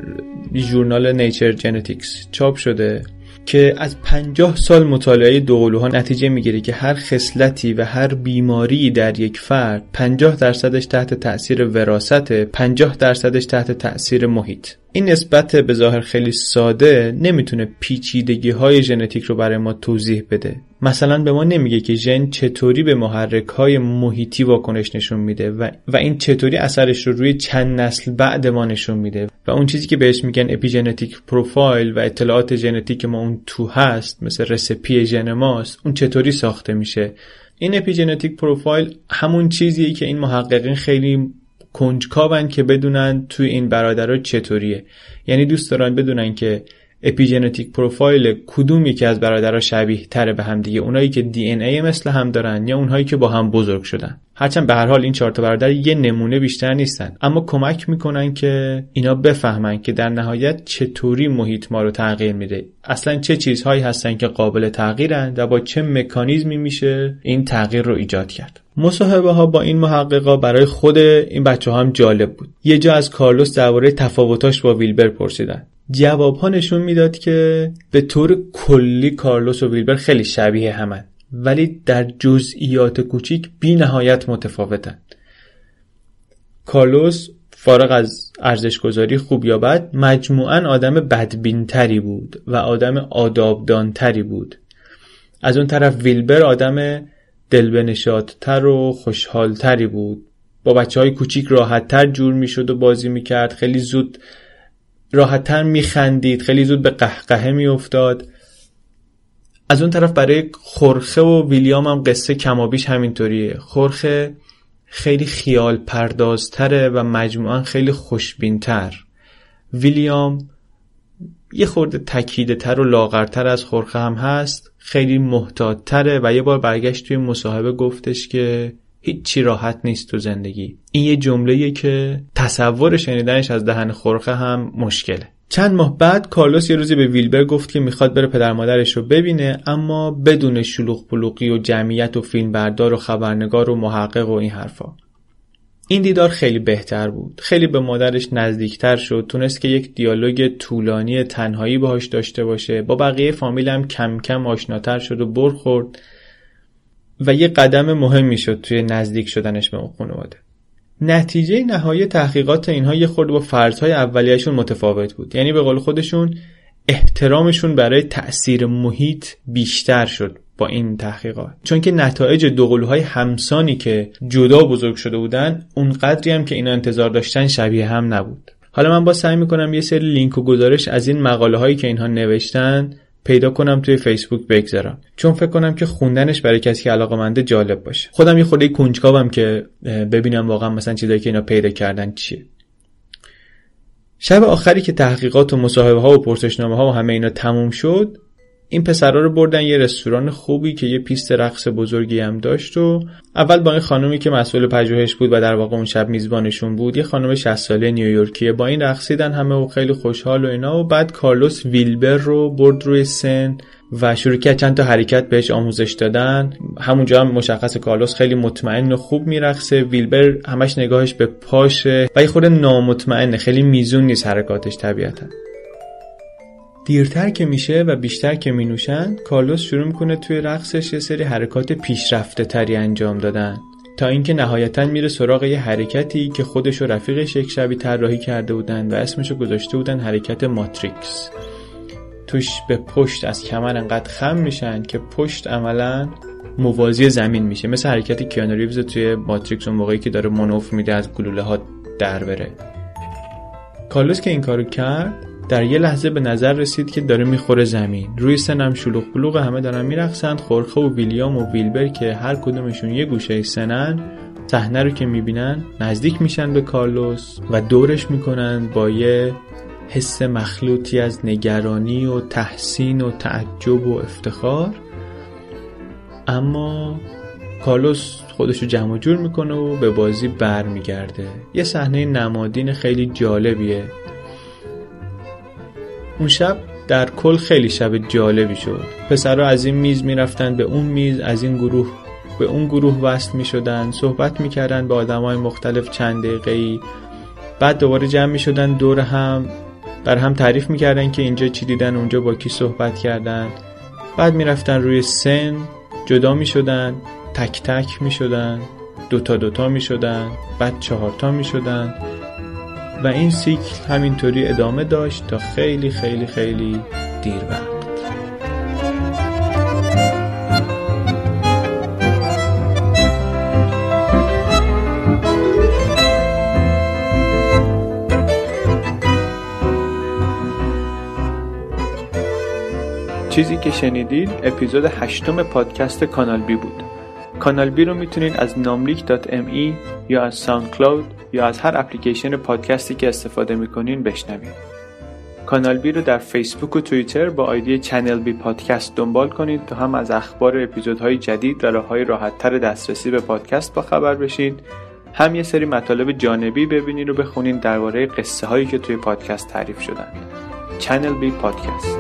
ژورنال Nature Genetics چاپ شده که از پنجاه سال مطالعه دوقلوها نتیجه می‌گیره که هر خصلتی و هر بیماری در یک فرد پنجاه درصدش تحت تأثیر وراثته پنجاه درصدش تحت تأثیر محیط. این نسبت به ظاهر خیلی ساده نمی‌تونه پیچیدگی های ژنتیک رو برای ما توضیح بده. مثلا به ما نمیگه که ژن چطوری به محرک های محیطی واکنش نشون میده و, و این چطوری اثرش رو روی چند نسل بعد ما نشون میده. و اون چیزی که بهش میگن epigenetic profile و اطلاعات ژنتیک ما اون تو هست مثل recipe ژن ماست اون چطوری ساخته میشه. این epigenetic profile همون چیزیه که این محققین خیلی کنجکاون که بدونن توی این برادرها چطوریه. یعنی دوست دارن بدونن که epigenetic profile کدوم یکی از برادرها شبیه تره به هم دیگه اونایی که DNA ی مثل هم دارن یا اونهایی که با هم بزرگ شدن؟ هرچند به هر حال این چهار تا برادر یه نمونه بیشتر نیستن. اما کمک می‌کنن که اینا بفهمن که در نهایت چطوری محیط ما رو تغییر میده. اصلا چه چیزهایی هستن که قابل تغییرن و با چه مکانیزمی میشه این تغییر رو ایجاد کرد. مصاحبه ها با این محققا برای خود این بچه ها هم جالب بود. یه جا از کارلوس درباره تفاوتاش با ویلبر پرسیدن. جواب ها نشون می‌داد که به طور کلی کارلوس و ویلبر خیلی شبیه همن ولی در جزئیات کوچیک بی نهایت متفاوتن. کارلوس فارغ از ارزشگذاری خوب یا بد مجموعا آدم بدبینتری بود و آدم آدابدانتری بود. از اون طرف ویلبر آدم دلبنشادتر و خوشحالتری بود. با بچه های کوچیک راحتتر جور می‌شد و بازی می‌کرد خیلی زود راحتتر میخندید. خیلی زود به قهقهه میافتاد. از اون طرف برای خورخه و ویلیام هم قصه کمابیش همینطوریه. خورخه خیلی خیال پردازتره و مجموعا خیلی خوشبینتر. ویلیام یه خورده تکیده تر و لاغرتر از خورخه هم هست. خیلی محتاط تره و یه بار برگشت توی مصاحبه گفتش که هیچی راحت نیست تو زندگی. این یه جمله که تصور شنیدنش از دهن خورخه هم مشکله. چند ماه بعد کارلوس یه روزی به ویلبر گفت که می‌خواد بره پدر مادرش رو ببینه اما بدون شلوغ پلوغی و جمعیت و فیلم بردار و خبرنگار و محقق و این حرفا. این دیدار خیلی بهتر بود. خیلی به مادرش نزدیکتر شد. تونست که یک دیالوگ طولانی تنهایی باهاش داشته باشه. با بقیه فامیل هم کم کم آشناتر شد و برخورد و یه قدم مهمی شد توی نزدیک شدنش به اون خانواده. نتیجه نهایی تحقیقات اینها یه خورده با فرضهای اولیهشون متفاوت بود. یعنی به قول خودشون احترامشون برای تأثیر محیط بیشتر شد با این تحقیقات. چون که نتایج دوقلوهای همسانی که جدا بزرگ شده بودن اونقدری هم که اینا انتظار داشتن شبیه هم نبود. حالا من با سعی می‌کنم یه سری لینک و گزارش از این مقاله هایی که اینها نوشتن پیدا کنم توی فیسبوک بگذارم. چون فکر کنم که خوندنش برای کسی که علاقه منده جالب باشه. خودم یه خورده کنجکاوم که ببینم واقعا مثلا چیزایی که اینا پیدا کردن چیه. شب آخری که تحقیقات و مصاحبه ها و پرسشنامه ها و همه اینا تموم شد این پسرا رو بردن یه رستوران خوبی که یه پیست رقص بزرگی هم داشت و اول با این خانومی که مسئول پژوهش بود و در واقع اون شب میزبانشون بود یه خانم 60 ساله نیویورکیه با این رقصیدن همه و خیلی خوشحال و اینا و بعد کارلوس ویلبر رو برد روی سن و شروع کرد چند تا حرکت بهش آموزش دادن. همونجا هم مشخص کارلوس خیلی مطمئن و خوب میرقصه. ویلبر همش نگاهش به پاشه و یه خورده نامطمئنه خیلی میزون نیست حرکاتش طبیعتا. دیرتر که میشه و بیشتر که می نوشن کارلوس شروع می‌کنه توی رقصش یه سری حرکات پیشرفته تری انجام دادن. تا اینکه نهایتا میره سراغ یه حرکتی که خودش و رفیقش یک شبی طراحی کرده بودن و اسمشو گذاشته بودن حرکت ماتریکس. توش به پشت از کمر انقدر خم میشن که پشت عملا موازی زمین میشه. مثل حرکت کیانو توی ماتریکس اون موقعی که داره منوف میده از گلوله ها در بره. کارلوس که این کارو کرد در یه لحظه به نظر رسید که داره می‌خوره زمین. روی سنم شلوغ بلوغ همه دارن میرقصند. خورخه و ویلیام و ویلبر که هر کدومشون یه گوشه سنن صحنه رو که می‌بینن نزدیک میشن به کارلوس و دورش می‌کنن با یه حس مخلوطی از نگرانی و تحسین و تعجب و افتخار. اما کارلوس خودشو جمع جور می‌کنه و به بازی برمیگرده. یه صحنه نمادین خیلی جالبیه. اون شب در کل خیلی شب جالبی شد. پسرها از این میز می‌رفتن به اون میز از این گروه به اون گروه وصل می شدن صحبت می‌کردن با آدم های مختلف چند دقیقه ای بعد دوباره جمع می شدن دور هم بر هم تعریف می‌کردن که اینجا چی دیدن اونجا با کی صحبت کردن. بعد می‌رفتن روی سن جدا می شدن تک تک می شدن دوتا دوتا می شدن بعد چهارتا می شدن و این سیکل همینطوری ادامه داشت تا خیلی خیلی خیلی دیر وقت چیزی که شنیدید اپیزود هشتم پادکست کانال بی بود. کانال بی رو می‌تونید از namlik.me یا از ساند کلاود یا از هر اپلیکیشن پادکستی که استفاده می‌کنین بشنوید کانال بی رو در فیسبوک و توییتر با آیدی Channel B Podcast دنبال کنید تا هم از اخبار اپیزودهای جدید و راههای راحتتر دسترسی به پادکست با خبر بشید هم یه سری مطالب جانبی ببینید و بخونید درباره قصه هایی که توی پادکست تعریف شدن. چنل بی پادکست.